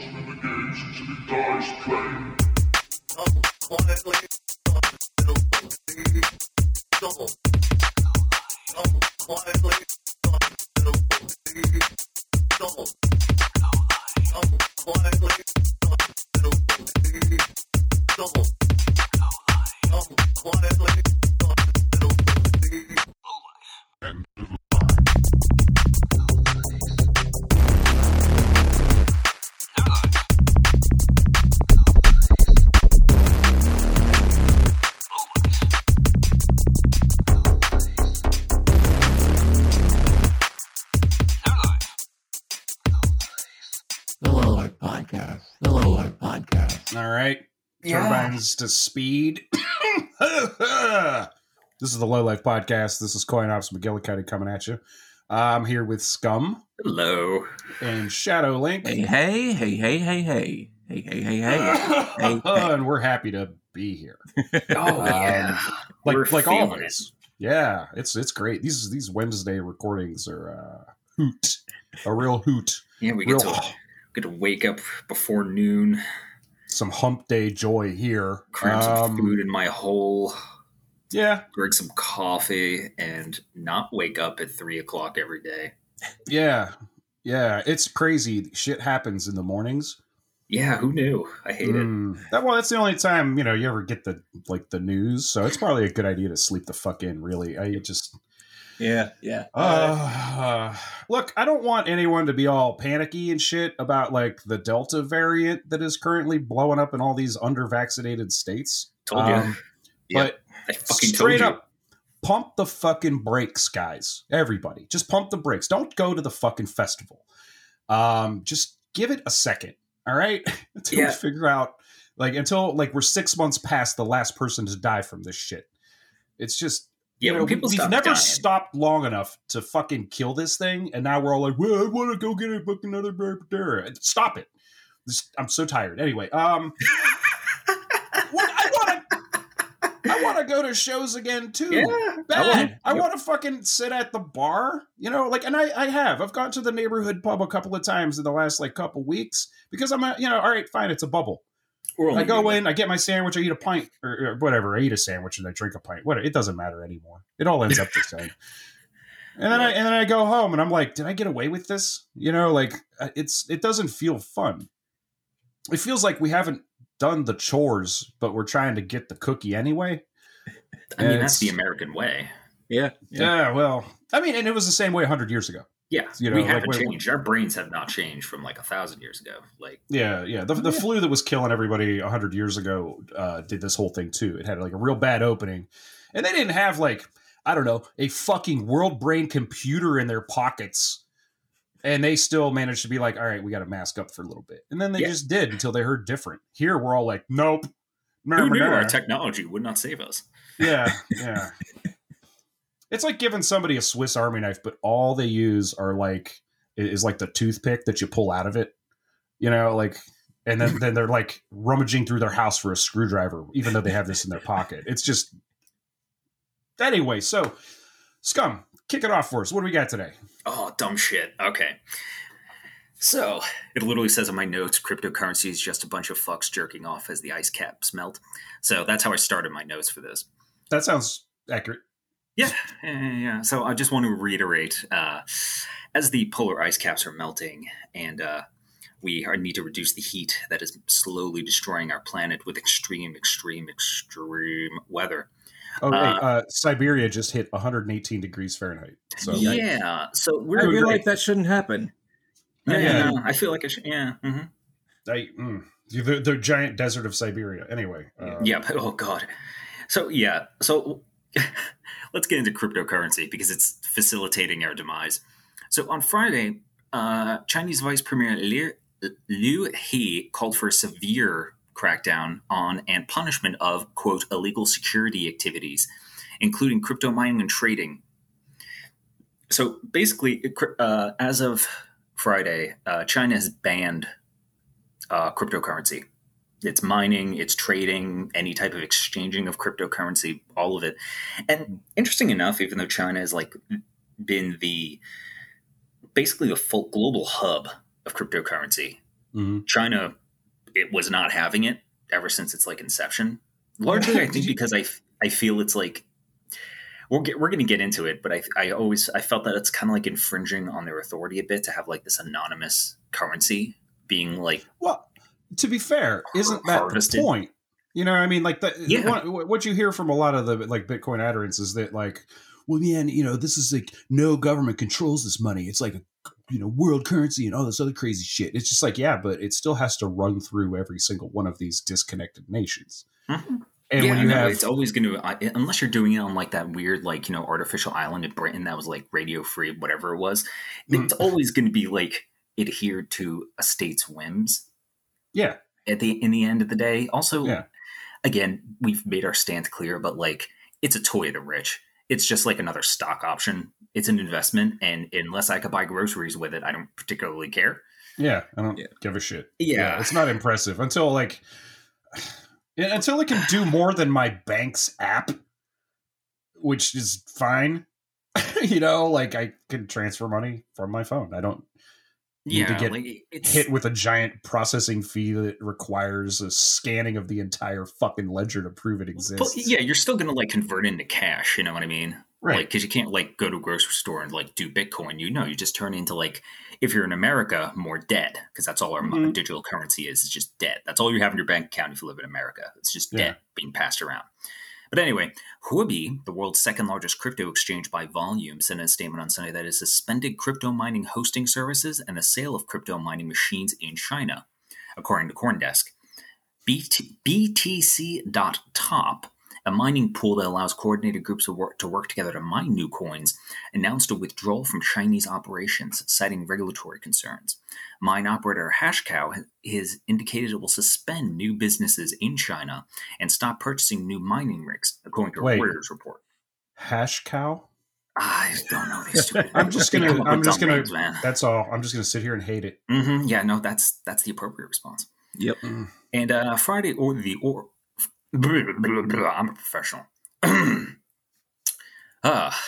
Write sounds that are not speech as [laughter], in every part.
watching him engage until he dies playing. Oh, is the Low Life Podcast. This is Coin Ops McGillicutty coming at you. I'm here with Scum Hello. and Shadow Link. Hey, hey, hey, hey, hey, hey. Hey, hey, hey, hey. hey, [laughs] hey. and we're happy to be here. Oh yeah. Like We're like feeling always. Yeah, it's it's great. These these Wednesday recordings are uh hoot. A real hoot. Yeah, we get Real to get to wake up before noon, some hump day joy here. cram some Um, food in my hole, Yeah, drink some coffee, and not wake up at three o'clock every day. yeah, yeah. It's crazy. Shit happens in the mornings. Yeah, who knew? I hate it. Mm. That well, that's the only time you know you ever get the like the news. So it's probably a good idea to sleep the fuck in. Really, I just Yeah, yeah. uh, look. I don't want anyone to be all panicky and shit about like the Delta variant that is currently blowing up in all these under-vaccinated states. Told you. Um, Yeah, But I fucking told straight you. up, pump the fucking brakes, guys. Everybody, just pump the brakes. Don't go to the fucking festival. Um, just give it a second. All right, [laughs] until Yeah. we figure out, like, until like we're six months past the last person to die from this shit. It's just. Yeah, you know, people we've never dying. stopped long enough to fucking kill this thing, and now we're all like, "Well, I want to go get a fucking another burger." Stop it! I'm so tired. Anyway, um, [laughs] what, I want to, I want to go to shows again too. Yeah, Bad. I want- to fucking sit at the bar, you know, like, and I, I have. I've gone to the neighborhood pub a couple of times in the last like couple weeks because I'm, a, you know, all right, fine, it's a bubble. I go in, I get my sandwich, I eat a pint or, or whatever. I eat a sandwich and I drink a pint. What? It doesn't matter anymore. It all ends up the [laughs] same. And then I and then I go home and I'm like, did I get away with this? You know, like uh, it's it doesn't feel fun. It feels like we haven't done the chores, but we're trying to get the cookie anyway. [laughs] I mean, it's- that's the American way. Yeah, Yeah, well, I mean, and it was the same way 100 years ago. Yeah, You know, we haven't wait, changed. Our brains have not changed from like a thousand years ago. Like, Yeah, yeah. The, the flu that was killing everybody 100 years ago uh, did this whole thing too. It had like a real bad opening. And they didn't have like, I don't know, a fucking world brain computer in their pockets. And they still managed to be like, all right, we got to mask up for a little bit. And then they Yeah. just did until they heard different. Here, we're all like, nope. Who knew our technology would not save us? [laughs] Yeah, yeah. it's like giving somebody a Swiss Army knife, but all they use are like is like the toothpick that you pull out of it. You know, like and then, then they're like rummaging through their house for a screwdriver, even though they have this in their pocket. It's just anyway, so scum, kick it off for us. What do we got today? Oh, dumb shit. Okay. So it literally says in my notes cryptocurrency is just a bunch of fucks jerking off as the ice caps melt. So that's how I started my notes for this. That sounds accurate. Yeah, yeah, yeah. So I just want to reiterate uh, as the polar ice caps are melting and uh, we are, need to reduce the heat that is slowly destroying our planet with extreme, extreme, extreme weather. Oh, Uh, hey, uh, Siberia just hit 118 degrees Fahrenheit. So yeah. So we're I feel like that shouldn't happen. Yeah, Yeah. I feel like I should. Yeah. hmm I, mm, the, the giant desert of Siberia. Anyway, uh, yeah. [laughs] but- Oh God. So yeah. So [laughs] let's get into cryptocurrency because it's facilitating our demise. So on Friday, uh, Chinese Vice Premier Liu, Liu He called for a severe crackdown on and punishment of quote illegal security activities, including crypto mining and trading. So basically, uh, as of Friday, uh, China has banned uh, cryptocurrency. It's mining, it's trading, any type of exchanging of cryptocurrency, all of it. And interesting enough, even though China has like been the basically the full global hub of cryptocurrency, Mhm. China, it was not having it ever since its like inception. Largely, I think because I I feel it's like we're get, we're going to get into it, but I I always I felt that it's kind of like infringing on their authority a bit to have like this anonymous currency being like Well, to be fair, isn't that Harvested. the point? You know, I mean, like the Yeah. what, what you hear from a lot of the like Bitcoin adherents is that like, well, man, you know, this is like no government controls this money. It's like a you know world currency and all this other crazy shit. It's just like, yeah, but it still has to run through every single one of these disconnected nations. Mhm. And yeah, when you no, have it's always going to unless you're doing it on like that weird like you know artificial island in Britain that was like radio free whatever it was. Mhm. It's always going to be like adhered to a state's whims. yeah, at the in the end of the day. Also, Yeah. again, we've made our stance clear, but like it's a toy of the rich. It's just like another stock option. It's an investment, and unless I could buy groceries with it, I don't particularly care. yeah, I don't Yeah. give a shit. Yeah. it's not impressive until like [sighs] until it can do more than my bank's app, which is fine. [laughs] you know, like I can transfer money from my phone. I don't need to Yeah, get like it's hit with a giant processing fee that requires a scanning of the entire fucking ledger to prove it But exists. yeah, you're still gonna like convert into cash. You know what I mean? right. Like, because you can't like go to a grocery store and like do Bitcoin. You know, you just turn into like if you're in America, more debt because that's all our Mhm. digital currency is. It's just debt. That's all you have in your bank account if you live in America. It's just Yeah. debt being passed around. But anyway, Huobi, the world's second largest crypto exchange by volume, sent a statement on Sunday that it suspended crypto mining hosting services and the sale of crypto mining machines in China, according to CoinDesk. BT, BTC.top, a mining pool that allows coordinated groups to work, to work together to mine new coins, announced a withdrawal from Chinese operations, citing regulatory concerns. Mine operator Hashcow has indicated it will suspend new businesses in China and stop purchasing new mining rigs, according to a Wait. Reuters report. Hashcow? I don't know these stupid. [laughs] I'm just gonna. I'm just gonna. names, man. That's all. I'm just gonna sit here and hate it. Mm-hmm. Yeah, no, that's that's the appropriate response. Yep. And uh, Friday or the or I'm a professional. uh, [clears throat]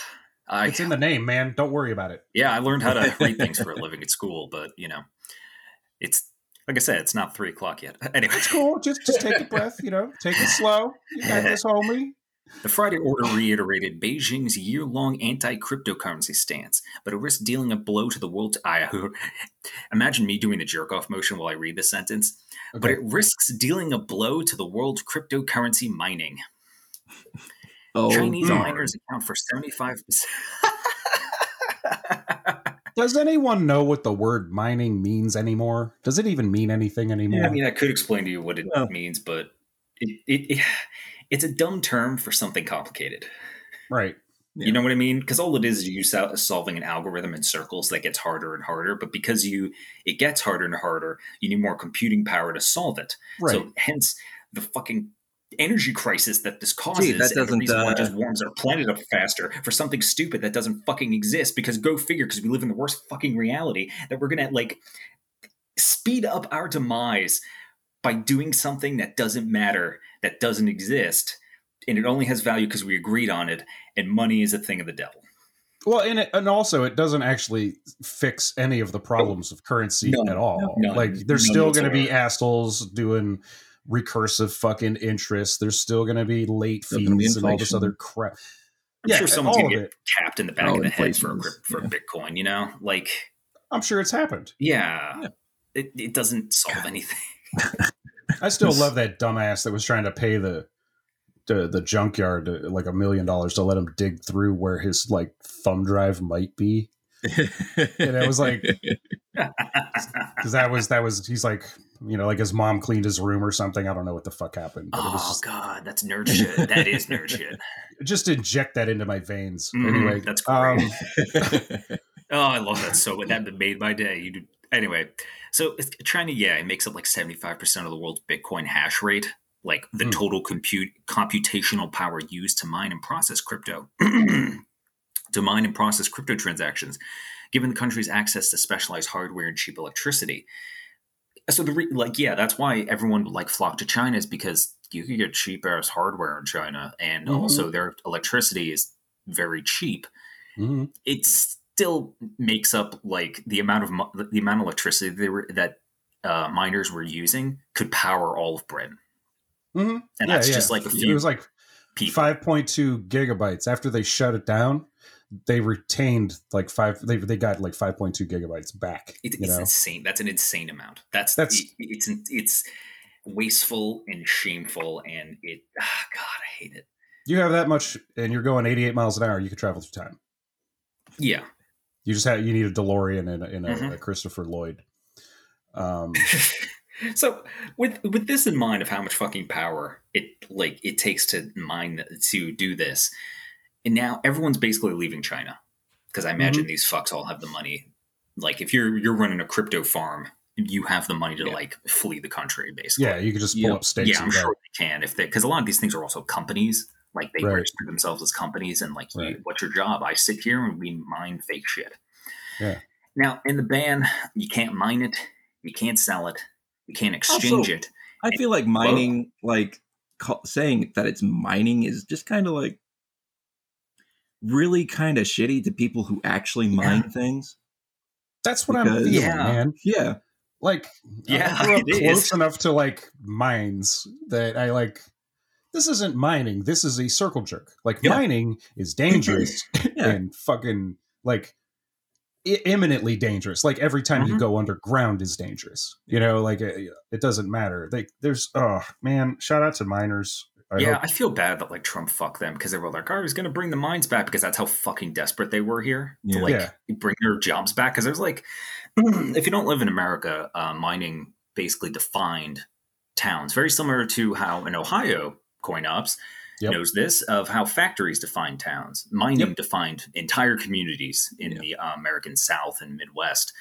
I It's in the name, man. Don't worry about it. yeah, I learned how to [laughs] read things for a living at school, but you know, it's like I said, it's not three o'clock yet. [laughs] Anyway, It's cool. Just just take a breath. You know, take it slow. You got [laughs] this, homie. The Friday order reiterated Beijing's year-long anti-cryptocurrency stance, but it risks dealing a blow to the world. I imagine me doing the jerk-off motion while I read this sentence. But it risks dealing a blow to the world's cryptocurrency mining. Oh, Chinese darn. miners account for seventy-five percent. [laughs] Does anyone know what the word mining means anymore? Does it even mean anything anymore? Yeah, I mean, I could explain to you what it Oh. means, but it, it, it [sighs] it's a dumb term for something complicated. right. Yeah. You know what I mean? Because all it is is you sol- solving an algorithm in circles that gets harder and harder. But because you it gets harder and harder, you need more computing power to solve it. Right. So hence the fucking energy crisis that this causes. Gee, that doesn't, why uh, just warms our planet up faster for something stupid that doesn't fucking exist. Because go figure, because we live in the worst fucking reality that we're gonna like speed up our demise by doing something that doesn't matter, that doesn't exist, and it only has value because we agreed on it, and money is a thing of the devil. well, and it, and also it doesn't actually fix any of the problems of currency None. at all. None. Like there's None still going to be whatsoever. assholes doing recursive fucking interest. There's still going to be late Still gonna be fees and all this other crap. I'm sure someone's gonna of get it. capped in the back Oh, of the oh, head for a, for yeah. Bitcoin. You know, like I'm sure it's happened. yeah, Yeah. It, it doesn't solve anything. [laughs] I still love that dumbass that was trying to pay the the, the junkyard uh, like a million dollars to let him dig through where his like thumb drive might be. [laughs] And it was like [laughs] because that was that was he's like you know like his mom cleaned his room or something. I don't know what the fuck happened, but it was oh just, god, that's nerd shit. That is nerd [laughs] shit. just inject that into my veins. Mhm, anyway, that's great. um, Oh, I love that so that made my day. You do anyway. So it's China, yeah, it makes up like seventy five percent of the world's Bitcoin hash rate, like the Hmm. total compute computational power used to mine and process crypto, [clears throat] to mine and process crypto transactions, given the country's access to specialized hardware and cheap electricity. So the re- like, yeah, that's why everyone would like flock to China is because you could get cheap ass hardware in China, and Mhm. also their electricity is very cheap mhm. it still makes up like the amount of mo- the amount of electricity they were, that uh, miners were using could power all of Britain, hmm and that's just like a few It was like five point two gigabytes. After they shut it down, they retained like five. They they got like five point two gigabytes back. It, it's know, insane. That's an insane amount. That's That's- it- it's it's wasteful and shameful, and it. ah, God, I hate it. you have that much, and you're going eighty eight miles an hour. You could travel through time. Yeah. You just have you need a DeLorean and a, and a, Mhm. a Christopher Lloyd. Um, [laughs] so with with this in mind of how much fucking power it like it takes to mine to do this, and now everyone's basically leaving China because I mm-hmm. imagine these fucks all have the money. Like if you're you're running a crypto farm, you have the money to Yeah. like flee the country basically. yeah, you can just pull Yeah. up stakes. yeah, I'm go. sure they can if they because a lot of these things are also companies. Like they Right. register themselves as companies, and like, you- Right. what's your job? I sit here and we mine fake shit. Yeah. Now in the ban, you can't mine it, you can't sell it, you can't oh, exchange Also- it. I feel like mining, like saying that it's mining, is just kind of like really kind of shitty to people who actually mine things. That's what I'm feeling, Yeah. man. Yeah, Like, Yeah, I grew up close is. enough to like mines that I like. This isn't mining. This is a circle jerk. Like Yeah. mining is dangerous [laughs] Yeah. and fucking like i- imminently dangerous. Like every time you Mhm. go underground is dangerous. You know, like it, it doesn't matter. Like there's oh man, shout out to miners. I yeah, hope- I feel bad that like Trump fucked them because they were like, "Oh, he's going to bring the mines back," because that's how fucking desperate they were here Yeah. to like Yeah. bring their jobs back. Because there's like, [clears throat] if you don't live in America, uh, mining basically defined towns, very similar to how in Ohio, CoinOps Yep. knows this of how factories define towns. Mining Yep. defined entire communities in Yeah. the uh, American South and Midwest,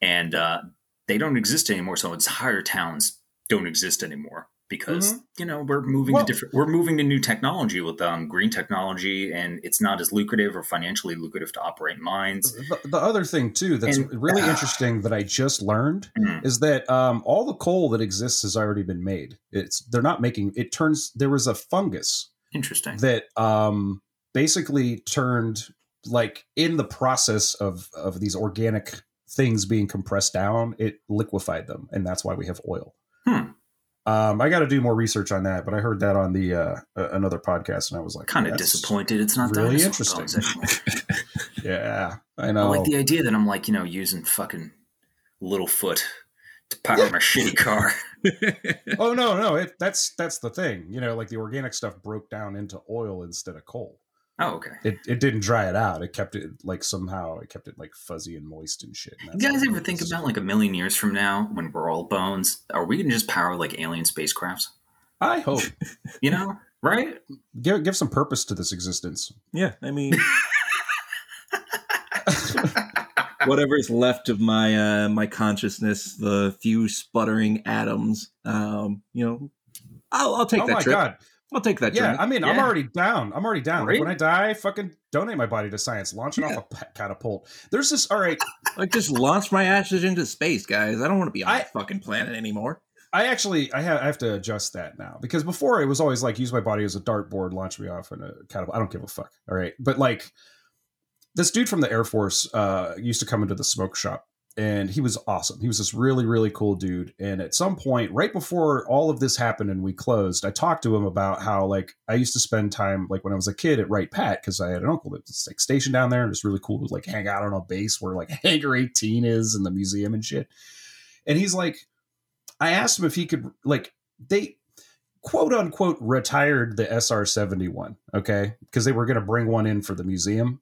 and uh, they don't exist anymore. So entire towns don't exist anymore because you know we're moving Mm-hmm. Well- to different. We're moving to new technology with um, green technology, and it's not as lucrative or financially lucrative to operate mines. the, the other thing too that's And- really [sighs] interesting that I just learned Mm. is that um, all the coal that exists has already been made. It's they're not making it turns. There was a fungus Interesting. that um, basically turned like in the process of of these organic things being compressed down, it liquefied them, and that's why we have oil. Hmm. Um, I got to do more research on that, but I heard that on the uh, uh, another podcast, and I was like, kind of disappointed it's not really interesting. [laughs] [laughs] Yeah, I know. I like the idea that I'm like you know using fucking Littlefoot to power my shitty car. [laughs] oh no, no, it, that's that's the thing. You know, like the organic stuff broke down into oil instead of coal. Oh, okay. It it didn't dry it out. It kept it like somehow it kept it like fuzzy and moist and shit. and You guys ever think about like a million years from now when we're all bones? Are we gonna just power like alien spacecrafts? I hope [laughs] You know, right? give give some purpose to this existence. yeah. I mean, [laughs] whatever is left of my uh, my consciousness, the few sputtering atoms. Um, you know, I'll, I'll take oh that my trip. god! I'll take that Yeah, trip. I mean, I'm already down. I'm already down. Like, when I die, fucking donate my body to science. Launch it Yeah. off a pa- catapult. There's this. All right, [laughs] like, just launch my ashes into space, guys. I don't want to be on I- that fucking planet anymore. I actually I have I have to adjust that now because before it was always like use my body as a dartboard, launch me off in a catapult. I don't give a fuck. All right, but like this dude from the Air Force uh, used to come into the smoke shop, and he was awesome. He was this really really cool dude. And at some point, right before all of this happened and we closed, I talked to him about how like I used to spend time like when I was a kid at Wright Pat because I had an uncle that was like stationed down there and it was really cool to like hang out on a base where like [laughs] Hangar 18 is and the museum and shit. And he's like, I asked him if he could like they quote unquote retired the SR 71, okay? Because they were going to bring one in for the museum.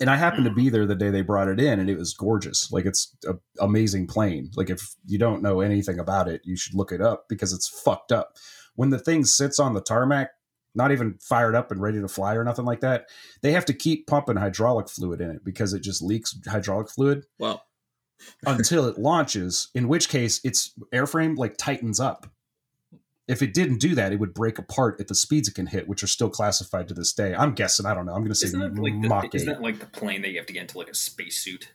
And I happened to be there the day they brought it in, and it was gorgeous. Like it's an amazing plane. Like if you don't know anything about it, you should look it up because it's fucked up. When the thing sits on the tarmac, not even fired up and ready to fly or nothing like that, they have to keep pumping hydraulic fluid in it because it just leaks hydraulic fluid Well, until it launches, in which case its airframe like tightens up. If it didn't do that, it would break apart at the speeds it can hit, which are still classified to this day. I'm guessing. I don't know. I'm going to say Isn't like Mach the, isn't that like the plane that you have to get into like a spacesuit?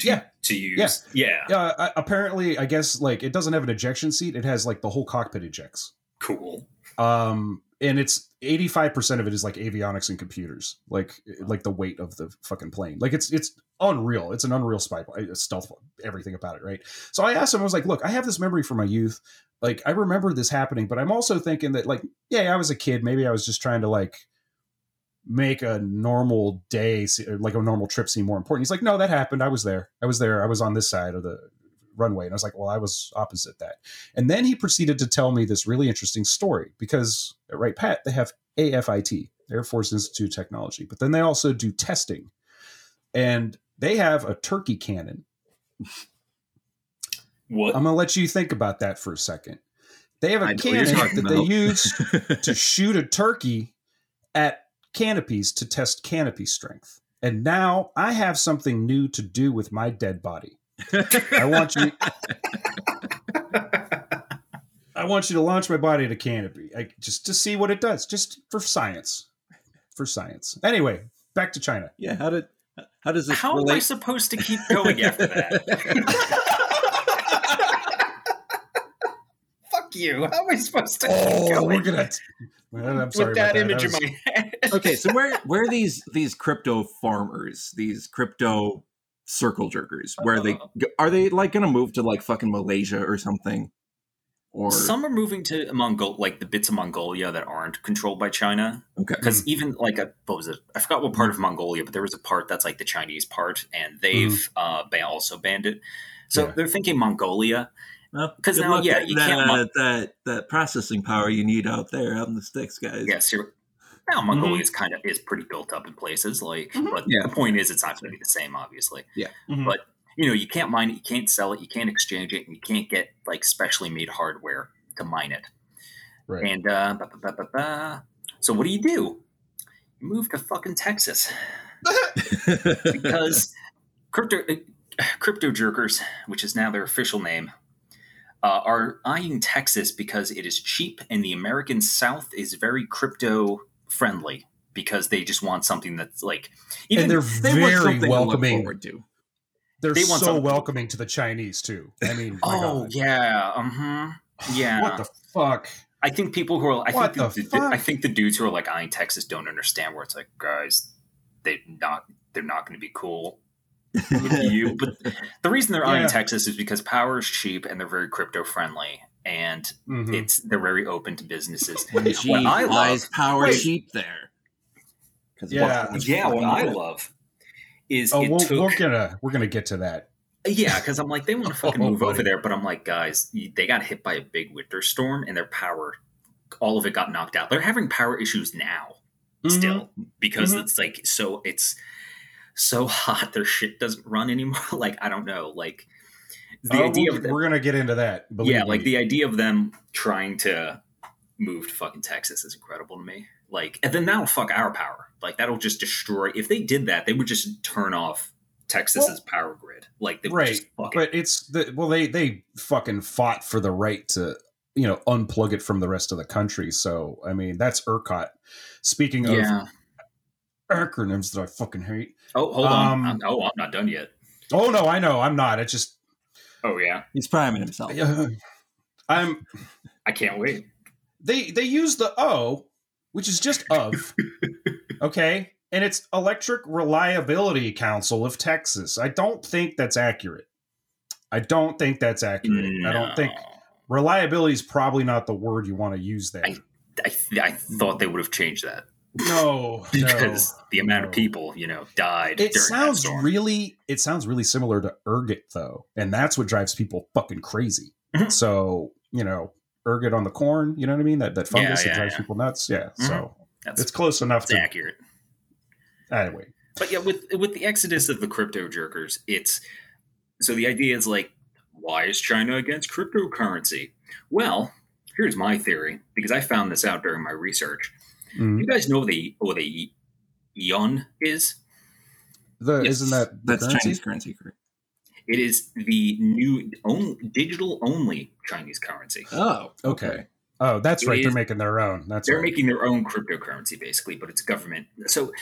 To, Yeah. To use. Yeah. Uh, apparently, I guess like it doesn't have an ejection seat. It has like the whole cockpit ejects. Cool. Um, and it's 85% of it is like avionics and computers like like the weight of the fucking plane. Like it's it's unreal. It's an unreal spy stealth everything about it right? So i asked him i was like look i have this memory from my youth. Like i remember this happening but i'm also thinking that like yeah i was a kid. Maybe i was just trying to like make a normal day like a normal trip seem more important. He's like no that happened. I was there. I was there. I was on this side of the runway and i was like well i was opposite that and then he proceeded to tell me this really interesting story because at Wright Pat, they have AFIT, Air Force Institute of Technology, but then they also do testing. And they have a turkey cannon. What? I'm going to let you think about that for a second. They have I a you're cannon that they use to [laughs] shoot a turkey at canopies to test canopy strength. And now I have something new to do with my dead body. I want you [laughs] I want you to launch my body at a canopy, I, just to see what it does, just for science, for science. Anyway, back to China. yeah, how did how does this How am I supposed to keep going after that? [laughs] Fuck you. How am I supposed to keep Oh, going we're gonna. Well, I'm sorry with that about image was- in my head? okay, so where where are these these crypto farmers, these crypto circle jerkers? Where are they are they like going to move to like fucking Malaysia or something? Or Some are moving to Mongol, like the bits of Mongolia that aren't controlled by China. okay, Because even like a, what was it? I forgot what part of Mongolia, but there was a part that's like the Chinese part, and they've uh, ban- also banned it. So Yeah. they're thinking Mongolia. because good now, luck yeah, you that, can't uh, mon- that that processing power you need out there out in the sticks, guys. Yes, you're, now Mongolia is kind of is pretty built up in places, like, Mhm. but Yeah. the point is, it's not going to be the same, obviously. Mhm. But you know, you can't mine it, you can't sell it, you can't exchange it, and you can't get like specially made hardware to mine it. Right. And uh, ba, ba, ba, ba, ba. so what do you do? You move to fucking Texas [laughs] because crypto uh, crypto jerkers, which is now their official name, uh, are eyeing Texas because it is cheap and the American South is very crypto friendly because they just want something that's like even and they're They very to welcoming. forward to. They're They so something- welcoming to the Chinese too. I mean, oh God. yeah, [sighs] uh-huh. yeah. what the fuck? I think people who are I What think the the? I think the dudes who are like eyeing Texas don't understand where it's like guys they not they're not going to be cool with [laughs] you. But the reason they're Yeah. Texas is because power is cheap and they're very crypto friendly and Mhm. it's they're very open to businesses. [laughs] When What G I buys love- power Wait. cheap there. 'Cause Yeah. it's yeah, what I love is Oh, it we'll, took we're gonna we're gonna get to that. Yeah, because I'm like, they want to [laughs] fucking Oh, move buddy. over there, but I'm like, guys, they got hit by a big winter storm and their power, all of it got knocked out. They're having power issues now, still, because Mhm. it's like so it's so [laughs] hot, their shit doesn't run anymore. like I don't know, like the Oh, idea we'll- of them, we're gonna get into that. yeah, like me. the idea of them trying to move to fucking Texas is incredible to me. Like, and then that'll fuck our power. Like that'll just destroy. If they did that, they would just turn off Texas's power grid. Like they would right, just fuck it. but it's the well they they fucking fought for the right to you know unplug it from the rest of the country. So I mean that's ERCOT. Speaking of Yeah. acronyms that I fucking hate. Oh, hold on. Um, I'm, oh, I'm not done yet. Oh no, I know I'm not. It's just Oh yeah, He's priming himself. Um, I'm I can't wait. they they use the O, which is just of, [laughs] okay, and it's Electric Reliability Council of Texas. I don't think that's accurate. I don't think that's accurate. I don't think reliability is probably not the word you want to use there. I, I, I thought they would have changed that no, [laughs] because no, the amount no. of people, you know, died. It sounds really it sounds really similar to ergot though, and that's what drives people fucking crazy. Mhm. So you know, ergot on the corn, you know what I mean? That that fungus Yeah, that drives yeah. people nuts. Yeah, so That's it's close enough to accurate. anyway. But yeah, with with the exodus of the crypto jerkers, it's so the idea is like, why is China against cryptocurrency? Well, here's my theory because I found this out during my research. Mhm. You guys know what the what a yuan is? The Yes. isn't that the That's currency? Chinese currency, correct? It is the new own, digital only Chinese currency. Oh, Okay. Oh, that's It right. They're making their own. That's They're right. making their own cryptocurrency basically, but it's government. So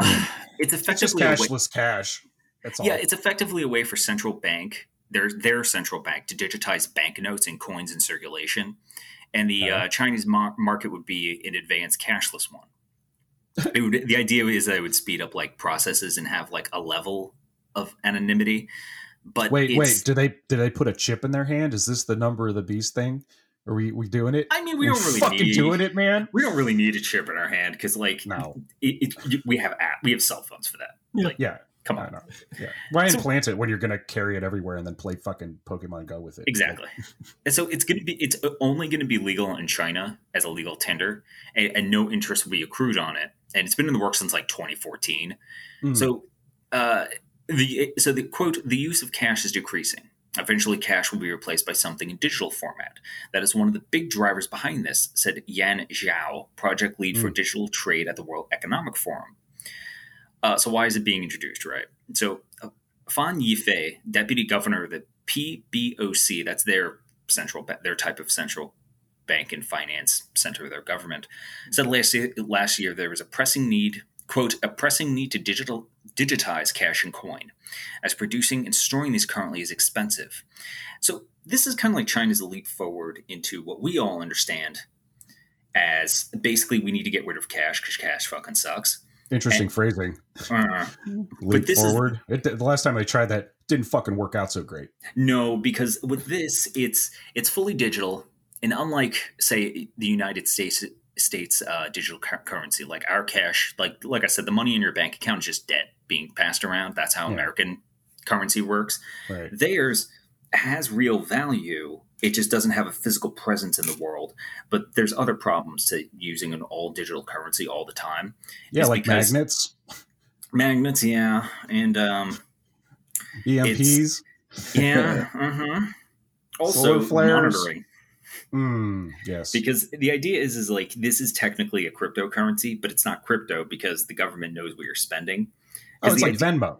uh, [sighs] it's it's just effectively way, cashless cash. That's all. yeah, it's effectively a way for central bank their their central bank to digitize banknotes and coins in circulation, and the uh, Chinese mar- market would be an advanced cashless one. [laughs] It would, the idea is that it would speed up like processes and have like a level of anonymity. But Wait, wait. Did they did they put a chip in their hand? Is this the number of the beast thing? Are we we doing it? I mean, we We're don't really fucking need doing it, man. We don't really need a chip in our hand because like No. it, it, we have app, we have cell phones for that. Like, Yeah, come on. know. Yeah. Why So- it when you're gonna carry it everywhere and then play fucking Pokemon Go with it? Exactly. [laughs] and so it's going to be it's only going to be legal in China as a legal tender, and, and no interest will be accrued on it. And it's been in the works since like 2014. Hmm. So, uh, the so the quote the use of cash is decreasing. Eventually, cash will be replaced by something in digital format. That is one of the big drivers behind this," said Yan Zhao, project lead for Hmm. digital trade at the World Economic Forum. Uh, so, why is it being introduced? Right. So, uh, Fan Yifei, deputy governor of the PBOC, that's their central their type of central bank and finance center of their government, said last year, last year there was a pressing need quote a pressing need to digital digitize cash and coin as producing and storing these currently is expensive. So this is kind of like China's leap forward into what we all understand as basically we need to get rid of cash because cash fucking sucks. Interesting phrasing. Uh, Leap this is- forward. It, the last time I tried that didn't fucking work out so great. No, because with this, it's it's fully digital, and unlike say the United States states uh, digital cur- currency, like our cash, like like I said, the money in your bank account is just debt being passed around. That's how Yeah. American currency works. Right. Theirs has real value. It just doesn't have a physical presence in the world. But there's other problems to using an all digital currency all the time. Yeah, It's like magnets, Magnets, yeah, and um, EMPs. yeah, [laughs] uh-huh. also monitoring. Mm, yes. because the idea is is like this is technically a cryptocurrency but it's not crypto because the government knows what you're spending oh, it's like idea- Venmo.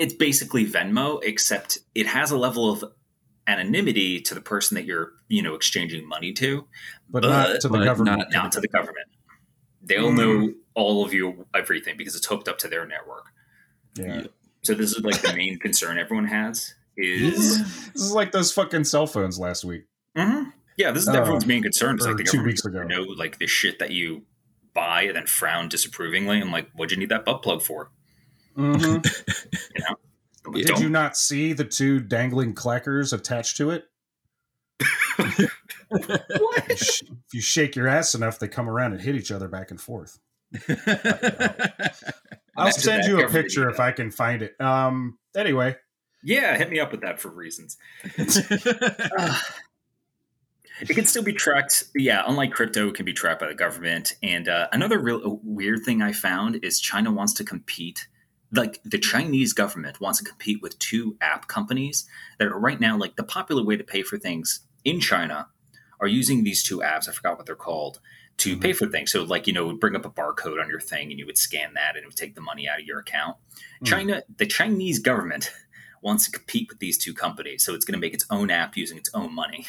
it's basically venmo except it has a level of anonymity to the person that you're you know exchanging money to But, But- not to the but government. not- not to the government they'll Mm. know all of you everything because it's hooked up to their network yeah. so this is like the main concern everyone has is This is like those fucking cell phones last week. Mhm. yeah this is Uh, everyone's main concern is like the two weeks ago. know like the shit that you buy and then frown disapprovingly and like what'd you need that butt plug for [laughs] Mhm. Like, Did you not see the two dangling clackers attached to it? What? You sh- if you shake your ass enough, they come around and hit each other back and forth. [laughs] I'll Imagine send you a picture if I can find it. Um. Anyway, Yeah, hit me up with that for reasons. [laughs] it can still be tracked. Yeah, unlike crypto, it can be tracked by the government. And uh, another real uh, weird thing I found is China wants to compete. Like the Chinese government wants to compete with two app companies that are right now like the popular way to pay for things in China are using these two apps. I forgot what they're called to pay for things. So like you know, bring up a barcode on your thing, and you would scan that, and it would take the money out of your account. Hmm. China, the Chinese government [laughs] wants to compete with these two companies, so it's going to make its own app using its own money.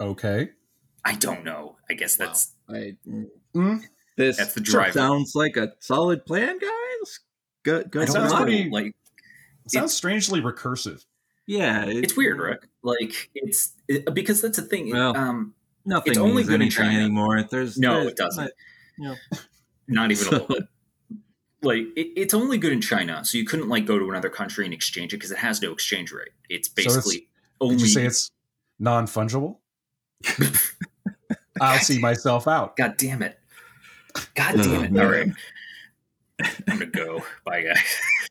okay. I don't know. I guess that's I, Mm. this That's the driver. sounds like a solid plan, guys. Good, I good. don't sounds know. pretty- Like It sounds strangely recursive. yeah, it- it's weird, Rick. Like it's it, because that's the thing. Well, um, Nothing It's only means good in anything China. anymore. There's No, there's it doesn't. not- [laughs] not even a little bit. [laughs] Like it, it's only good in China, so you couldn't like go to another country and exchange it because it has no exchange rate. It's So it's- basically only. Did you say it's non fungible? [laughs] I'll see myself out. God damn it! God damn it! All right, man. I'm gonna go. Bye, guys.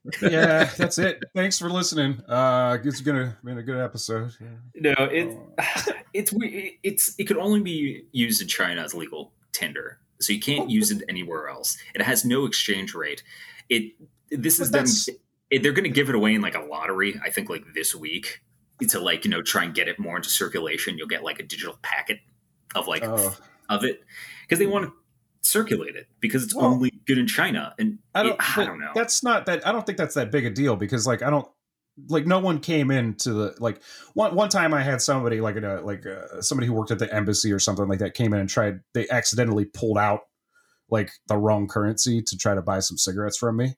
[laughs] Yeah, that's it. Thanks for listening. Uh, it's gonna been a good episode. No, it [sighs] it's we- it's it could only be used in China as legal tender, so you can't use it anywhere else. It has no exchange rate. It this is them. It, they're going to give it away in like a lottery. I think like this week to like you know try and get it more into circulation. You'll get like a digital packet of like Oh. of it because they want to circulate it because it's Well, only good in China. And I don't. it- I don't know. That's not that. I don't think that's that big a deal because like I don't like no one came into the like one one time I had somebody like a like uh, somebody who worked at the embassy or something like that came in and tried they accidentally pulled out like the wrong currency to try to buy some cigarettes from me.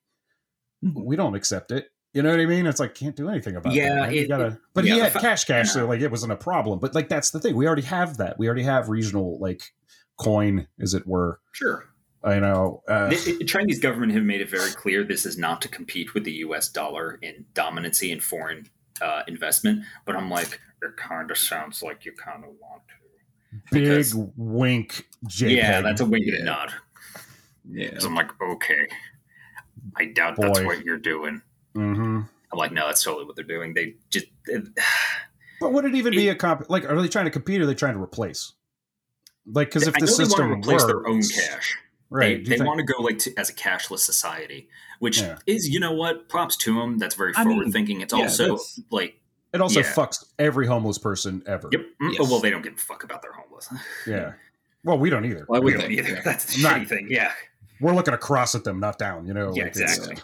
Mhm. We don't accept it. You know what I mean? It's like can't do anything about Yeah, that. right? It- gotta, but yeah, he had I- cash cash, yeah. so like it wasn't a problem. But like that's the thing. We already have that. We already have regional like coin, as it were. Sure. I know. Uh, The, the Chinese government have made it very clear this is not to compete with the U.S. dollar in dominancy in foreign uh, investment. But I'm like, it kind of sounds like you kind of want to. big wink, JPEG. Yeah, that's a wink and a Yeah. nod. Yeah. 'Cause I'm like, okay, I doubt that's what you're doing. hmm I'm like, no, that's totally what they're doing. They just [sighs] But would it even be a comp? Like, are they trying to compete? or Are they trying to replace? Like, because if I the know they system want to replace their own cash. right? They, they think- want to go like to, as a cashless society, which Yeah. is you know what props to them. That's very I mean, forward thinking. It's yeah, also like it also yeah. fucks every homeless person ever. yep. mm, Yes. Oh, well, they don't give a fuck about their homeless. [laughs] Yeah. Well, we don't either. Well, I We don't either. yeah. That's the Not- shitty thing. Yeah, We're looking across at them, not down. You know. Yeah, like, it's- exactly.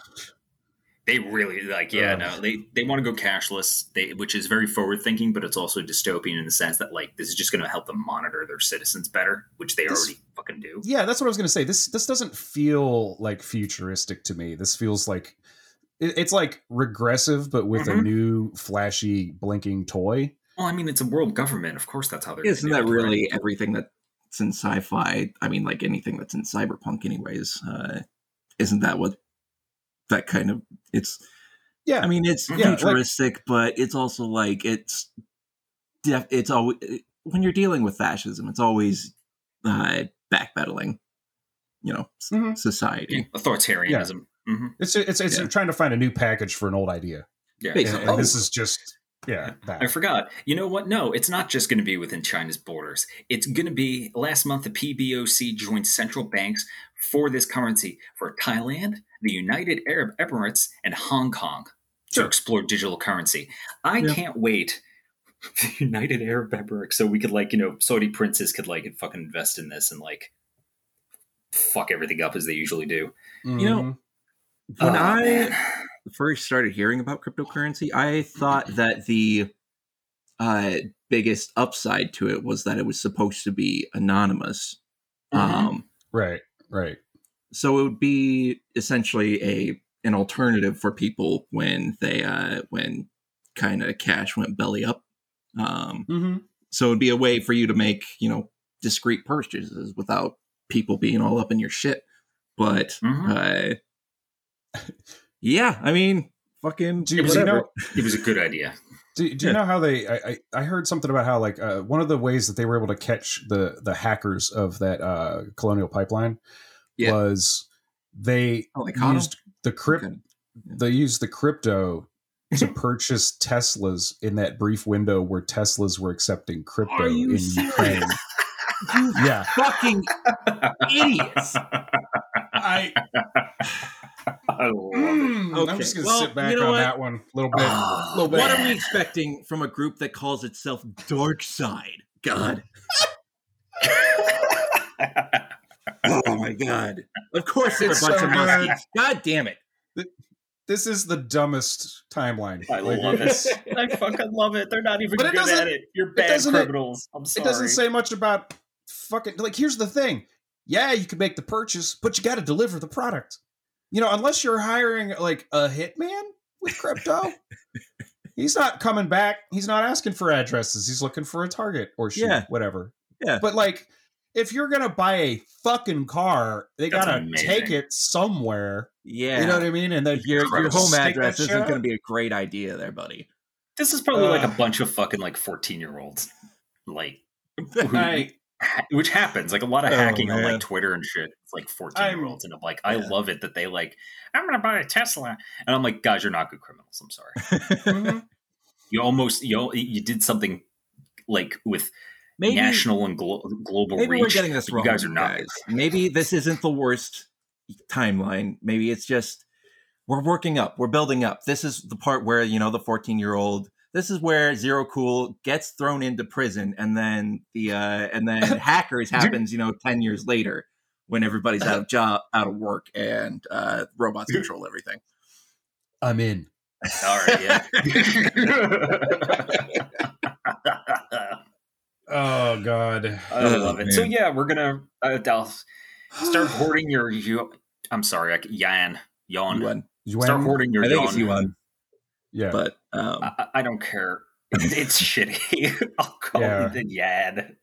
They really like. Yeah, Ugh. no, they they want to go cashless. They which is very forward thinking, but it's also dystopian in the sense that like this is just going to help them monitor their citizens better, which they This- already fucking do. Yeah, that's what I was gonna say. This this doesn't feel like futuristic to me. This feels like it, it's like regressive, but with a Mhm. new flashy blinking toy. Well, I mean, it's a world government. Of course, that's how they're. Isn't that do it, right? really everything that's in sci-fi? I mean, like anything that's in cyberpunk, anyways. Uh, isn't that what that kind of? It's. Yeah, I mean, it's Yeah, like- futuristic, but it's also like it's. Def, it's always when you're dealing with fascism, it's always uh, backpedaling. You know, s- Mhm. society. Yeah, authoritarianism. hmm it's it's it's Yeah. trying to find a new package for an old idea, Yeah. and, Basically. and Oh, this is just yeah. That. I forgot. You know what? No, it's not just going to be within China's borders. It's going to be last month. The PBOC joined central banks for this currency for Thailand, the United Arab Emirates, and Hong Kong to explore digital currency. I Yeah. can't wait. [laughs] the United Arab Emirates, so we could like you know Saudi princes could like fucking invest in this and like fuck everything up as they usually do. You know, Mhm. When Oh, I man. first started hearing about cryptocurrency, I thought that the uh, biggest upside to it was that it was supposed to be anonymous. Mhm. Um, right, right. So it would be essentially a an alternative for people when they uh, when kind of cash went belly up. Um, Mm-hmm. so it'd be a way for you to make you know discreet purchases without people being all up in your shit. But Mhm. uh, [laughs] yeah, I mean, fucking Do you, was, you whatever. know? [laughs] it was a good idea. Do, do you Yeah. know how they? I, I I heard something about how like uh, one of the ways that they were able to catch the the hackers of that uh, colonial pipeline Yeah. was they Oh, used the crypt. Okay. They used the crypto [laughs] to purchase Teslas in that brief window where Teslas were accepting crypto in serious? Ukraine. [laughs] You Yeah, fucking idiots. I. [laughs] I love it. Mm, I'm just gonna well, sit back you know on what? that one a little bit. A little bit. What are we expecting from a group that calls itself Dark Side? God. Oh my god. Of course they're a It's bunch so of good. monkeys. God damn it. This is the dumbest timeline. I Like, love it's- it. [laughs] I fucking love it. They're not even But it good doesn't- at it. You're bad doesn't- criminals. I'm It doesn't say much about fucking like here's the thing. Yeah, you can make the purchase, but you got to deliver the product. You know, unless you're hiring like a hitman with crypto, [laughs] he's not coming back. He's not asking for addresses. He's looking for a target or shit, Yeah. whatever. Yeah. But like if you're going to buy a fucking car, they That's got to amazing. take it somewhere. Yeah. You know what I mean? And then your your home address isn't up. going to be a great idea there, buddy. This is probably like a bunch of fucking like 14 year olds. Like, who- [laughs] I- which happens. Like a lot of Oh, hacking on like Twitter and shit. It's like 14 year olds. And I'm like, I love it that they like, I'm going to buy a Tesla. And I'm like, guys, you're not good criminals. I'm sorry. [laughs] You almost, you, you did something like with maybe national and glo- global maybe reach. we're getting this wrong. You guys are not. guys. Maybe this isn't the worst timeline. Maybe it's just we're working up, we're building up. This is the part where you know the 14 year old. This is where Zero Cool gets thrown into prison, and then the uh, and then [laughs] hackers happens. You know, 10 years later when everybody's out of [laughs] job, out of work, and uh, robots control everything. I'm in. All right, yeah. [laughs] Oh god. I love it. So yeah, we're gonna uh, I'll start [gasps] hoarding your you. I'm sorry, I, Yan, yawn. Yuan. Yuan? Start hoarding your I think yawn. it's Yuan. Yeah, but um, I, I don't care. It's [laughs] shitty. [laughs] I'll call Yeah. it the Yad.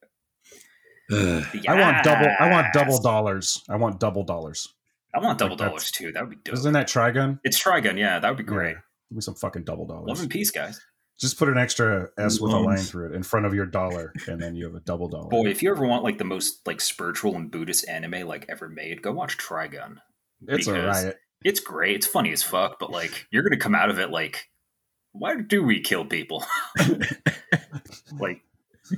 The I want double. I want double dollars. I want double dollars. I want double Like, dollars too. That would be dope. Isn't that Trigun? It's Trigun, yeah. That would be great. Yeah. Give me some fucking double dollars. Love and peace, guys. Just put an extra S with a line through it in front of your dollar, and then you have a double dollar. Boy, if you ever want like the most like spiritual and Buddhist anime like ever made, go watch Trigun. it's a riot. It's great. It's funny as fuck, but like you're gonna come out of it like, why do we kill people? [laughs] like,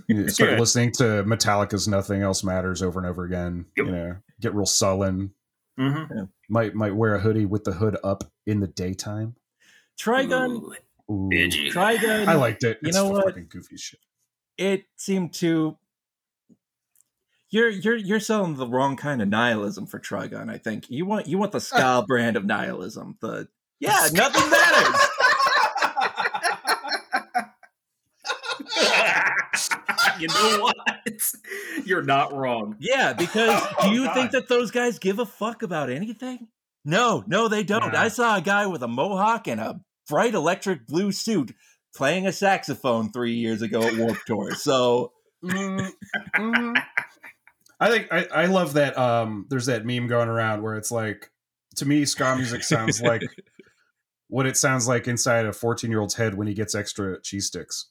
You [laughs] start Yeah. listening to Metallica's "Nothing Else Matters" over and over again. Yep. You know, get real sullen. mhm. Might might wear a hoodie with the hood up in the daytime. Trigun, Ooh, Ooh. bitchy. Trigun. I liked it. You It's know what? fucking goofy shit. it seemed to you're you're you're selling the wrong kind of nihilism for Trigun. I think you want you want the [laughs] ska brand of nihilism. The yeah, nothing matters. [laughs] you know what? You're not wrong. Yeah, because [laughs] oh, do Oh, you God. think that those guys give a fuck about anything? No, no, they don't. Nah. I saw a guy with a mohawk and a bright electric blue suit playing a saxophone three years ago at Warped Tour. So Mm, mm. I think I, I love that. Um, there's that meme going around where it's like, to me, ska music sounds [laughs] like what it sounds like inside a 14 year old's head when he gets extra cheese sticks.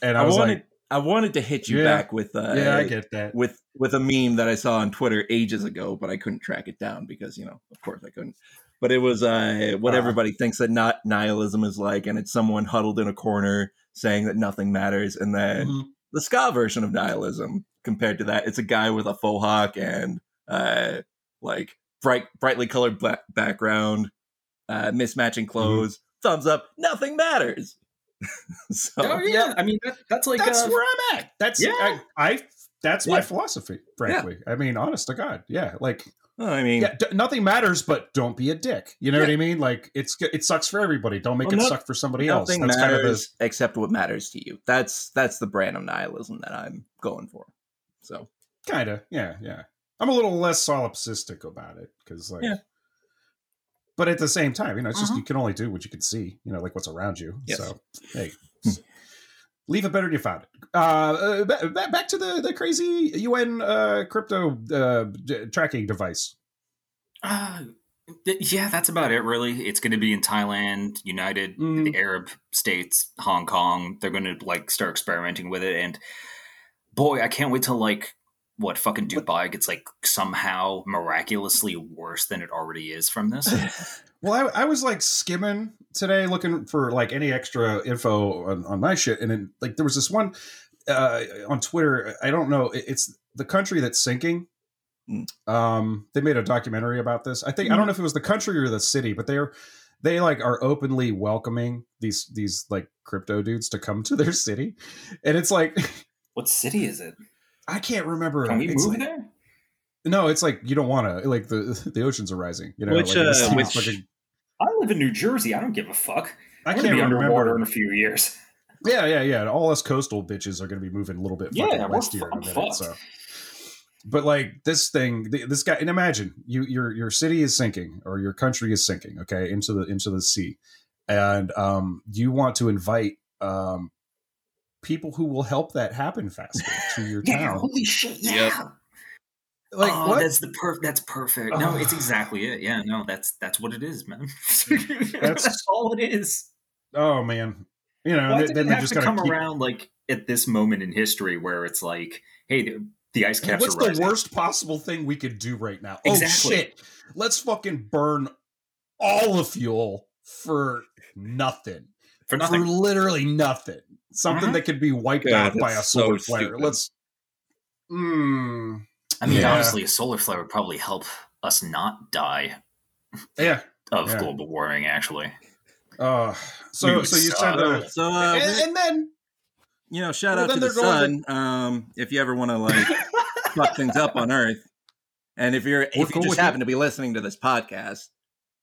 And I, I, was wanted like, I wanted to hit you Yeah. back with uh, yeah, I get that. with with a meme that I saw on Twitter ages ago, but I couldn't track it down because you know, of course, I couldn't. But it was uh, what Ah. everybody thinks that not nihilism is like, and it's someone huddled in a corner saying that nothing matters, and then Mhm. the ska version of nihilism compared to that, it's a guy with a faux hawk and uh, like bright, brightly colored black background, uh, mismatching clothes, thumbs up, nothing matters. [laughs] so Oh yeah, I mean that, that's like That's uh, where I'm at. That's Yeah. I, I that's my philosophy, frankly. I mean, honest to God. Yeah. Like I mean, yeah, d- nothing matters, but don't be a dick. You know what I mean? Like it's it sucks for everybody. Don't make Well, it no- suck for somebody else. nothing That's kind of the except what matters to you. That's that's the brand of nihilism that I'm going for. So kind of yeah yeah i'm a little less solipsistic about it because like Yeah. but at the same time you know it's just Uh-huh. you can only do what you can see you know like what's around you Yes. so hey [laughs] leave it better than you found it uh, uh ba- ba- back to the the crazy un uh crypto uh d- tracking device Uh, th- yeah, that's about it, really. It's going to be in Thailand, United, Mhm. the Arab states, Hong Kong. They're going to like start experimenting with it, and boy, I can't wait till like what fucking Dubai gets like somehow miraculously worse than it already is from this. [laughs] well I, I was like skimming today looking for like any extra info on, on my shit and then like there was this one uh on twitter i don't know it- it's the country that's sinking Mm. um they made a documentary about this i think i don't know if it was the country or the city but they're they like are openly welcoming these these like crypto dudes to come to their city and it's like what city is it? i can't remember Can we It's move like- there? No it's like you don't want to like the [laughs] the oceans are rising you know Which, like, uh, which- fucking- I live in New Jersey. I don't give a fuck. i I'm can't gonna be underwater remember in a few years. [laughs] Yeah, yeah, yeah. All us coastal bitches are going to be moving a little bit Yeah, fucking we're west here in a minute. So, but like this thing, this guy, and imagine you, your your city is sinking or your country is sinking, okay, into the into the sea, and um, you want to invite um, people who will help that happen faster to your [laughs] Yeah, town. holy shit! Yeah. Yep. Like oh, what? that's the perf. That's perfect. No, it's exactly it. Yeah, no, that's that's what it is, man. [laughs] That's- that's, all it is. Oh man, you know, Why then, then they have just to come keep. around like at this moment in history where it's like, hey, the, the ice caps What's are the rising. worst possible thing we could do right now? Exactly. Oh shit! Let's fucking burn all the fuel for nothing. for for nothing? literally nothing. Something Mhm. that could be wiped God, out by a that's solar so flare. stupid. Let's. Mm, I mean, Yeah. honestly, a solar flare would probably help us not die yeah. of Yeah. global warming. Actually, Uh, so so you said suck. the, so uh, and, and then you know, shout Well, out to then the they're going sun. Um, if you ever want to like fuck things up on Earth, and if you're We're if you just with happen to be listening to this podcast,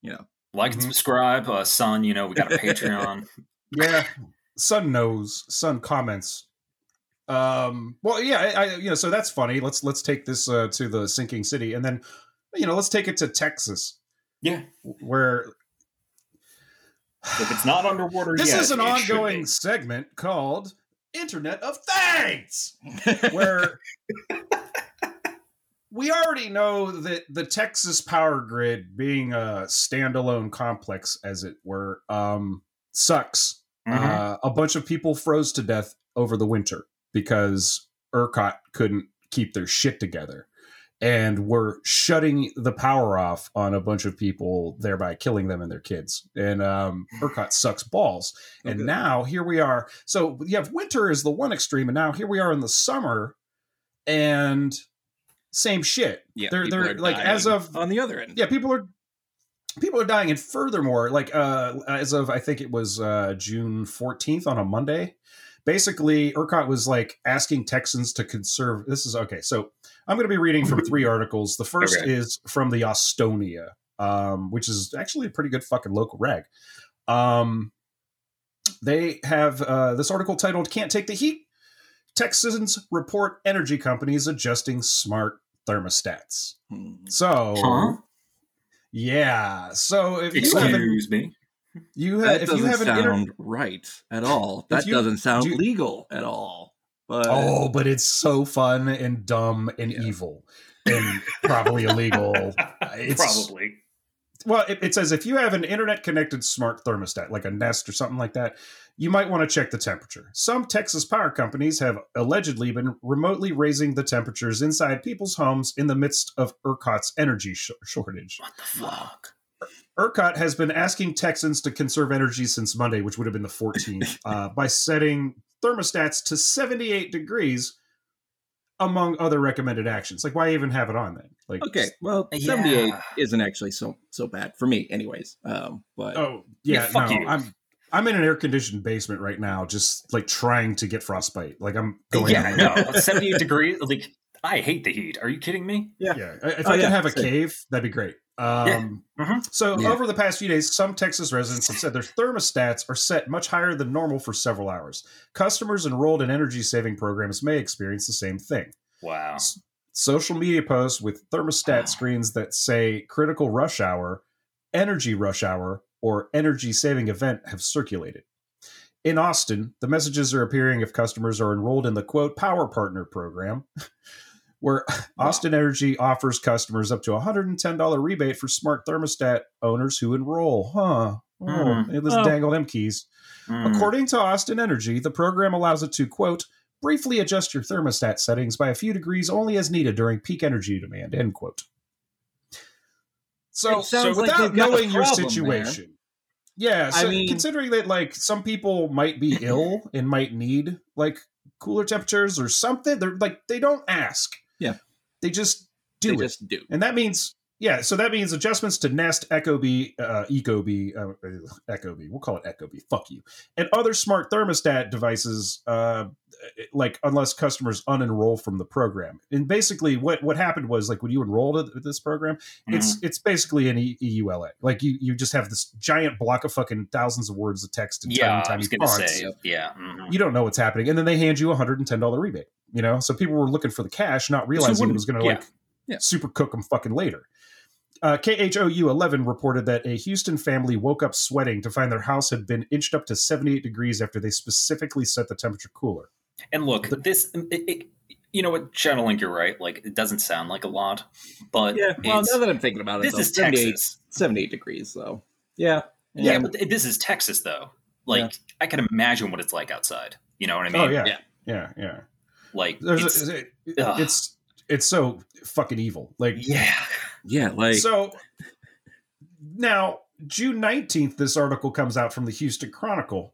you know, like and Mhm. subscribe, uh, son. You know, we got a [laughs] Patreon. yeah, Sun knows. Sun comments. Um. Well, yeah. I, I you know so that's funny. Let's let's take this uh, to the sinking city, and then you know let's take it to Texas. yeah, where If it's not underwater This yet, is an ongoing segment called Internet of Things, where [laughs] we already know that the Texas power grid, being a standalone complex, as it were, um, sucks. Mhm. Uh, a bunch of people froze to death over the winter because ERCOT couldn't keep their shit together. And were shutting the power off on a bunch of people, thereby killing them and their kids. And um, ERCOT sucks balls. And Okay. now here we are. So you have winter is the one extreme, and now here we are in the summer, and same shit. Yeah, they're they're like as of on the other end. yeah people are people are dying and furthermore like uh as of i think it was uh june 14th on a monday basically ERCOT was like asking texans to conserve this is okay so i'm going to be reading from three articles the first Okay. is from the austonia um which is actually a pretty good fucking local rag um they have uh this article titled can't take the heat texans report energy companies adjusting smart thermostats Hmm. so Huh? yeah. So if you have an, Excuse me. You have That if you doesn't an sound inter- right at all. That you- doesn't sound do legal at all. But oh, but it's so fun and dumb and Yeah. evil and probably illegal. [laughs] It's- Probably. Well, it, it says if you have an internet connected smart thermostat like a Nest or something like that, you might want to check the temperature. Some Texas power companies have allegedly been remotely raising the temperatures inside people's homes in the midst of ERCOT's energy sh- shortage. What the fuck? ERCOT has been asking Texans to conserve energy since Monday, which would have been the 14th, [laughs] uh, by setting thermostats to 78 degrees, among other recommended actions. Like, why even have it on then? Like, okay, well, Yeah. seventy eight isn't actually so so bad for me, anyways. Um, but oh yeah, Yeah, fuck no, you. I'm I'm in an air conditioned basement right now, just like trying to get frostbite. Like I'm going. Yeah, no, [laughs] 78 degrees. Like, I hate the heat. Are you kidding me? Yeah, yeah. if Oh, I yeah, can have a same. cave, that'd be great. Um, Mhm. So Yeah. over the past few days, some Texas residents have said their thermostats are set much higher than normal for several hours. Customers enrolled in energy saving programs may experience the same thing. Wow. Social media posts with thermostat [sighs] screens that say critical rush hour, energy rush hour, or energy saving event have circulated. In Austin, the messages are appearing if customers are enrolled in the quote Power Partner program, [laughs] where [laughs] Austin Energy offers customers up to a $110 rebate for smart thermostat owners who enroll. Huh. Oh, Mm. Let's Oh. dangle them keys. Mm. According to Austin Energy, the program allows it to, quote, briefly adjust your thermostat settings by a few degrees only as needed during peak energy demand, end quote. So, It like without knowing your situation, yeah, I mean- considering that like some people might be [laughs] ill and might need like cooler temperatures or something, they're like they don't ask. They just do they it. just do. And that means, yeah, so that means adjustments to Nest, Ecobee, uh, Ecobee, uh, uh, Ecobee, we'll call it Echo Ecobee, fuck you, and other smart thermostat devices, uh, like unless customers unenroll from the program. And basically, what what happened was like when you enrolled at this program, it's Mm-hmm. it's basically an E- EULA. Like you you just have this giant block of fucking thousands of words of text and yeah, tiny tiny was going to fonts say, yeah. mhm. you don't know what's happening and then they hand you a $110 rebate you know so people were looking for the cash not realizing it was going to yeah. like Yeah. super cook them fucking later uh, KHOU 11 reported that a Houston family woke up sweating to find their house had been inched up to 78 degrees after they specifically set the temperature cooler. And look, this, it, it, you know what, Shadowlink, you're right. Like, it doesn't sound like a lot, but Yeah, well, now that I'm thinking about it, this though, is 78, Texas. 78 degrees, though. Yeah. Yeah, And- but this is Texas, though. Like, I can imagine what it's like outside. You know what I mean? oh yeah. yeah. Yeah, yeah. Like, There's it's, a, it- ugh. it's it's so fucking evil. Like yeah. Yeah, like so now June 19th this article comes out from the Houston Chronicle.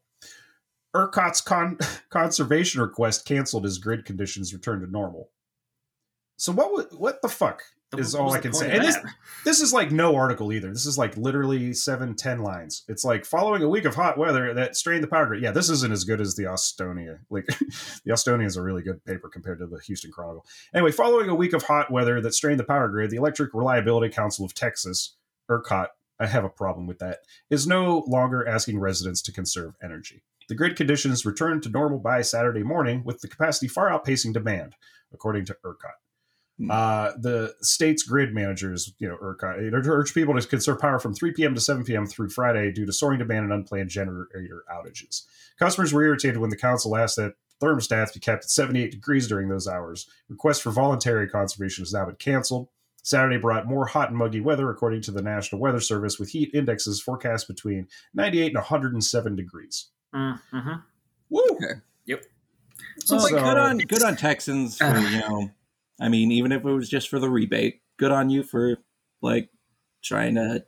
ERCOT's con- [laughs] conservation request canceled as grid conditions return to normal. So what wa- what the fuck is all I can say? And this [laughs] this is like no article either. This is like literally seven, ten lines. It's like following a week of hot weather that strained the power grid. Yeah, this isn't as good as the Austonia. Like [laughs] the Austonia is a really good paper compared to the Houston Chronicle. Anyway, following a week of hot weather that strained the power grid, the Electric Reliability Council of Texas, ERCOT, I have a problem with that, is no longer asking residents to conserve energy. The grid conditions returned to normal by Saturday morning, with the capacity far outpacing demand, according to ERCOT. Hmm. Uh, the state's grid managers, you know, ERCOT, it urged people to conserve power from 3 p.m. to 7 p.m. through Friday due to soaring demand and unplanned generator outages. Customers were irritated when the council asked that thermostats be kept at 78 degrees during those hours. Requests for voluntary conservation has now been canceled. Saturday brought more hot and muggy weather, according to the National Weather Service, with heat indexes forecast between 98 and 107 degrees. Mm-hmm. Woo! So, So- like, good on good on Texans for [sighs] you know. I mean, even if it was just for the rebate, good on you for like trying to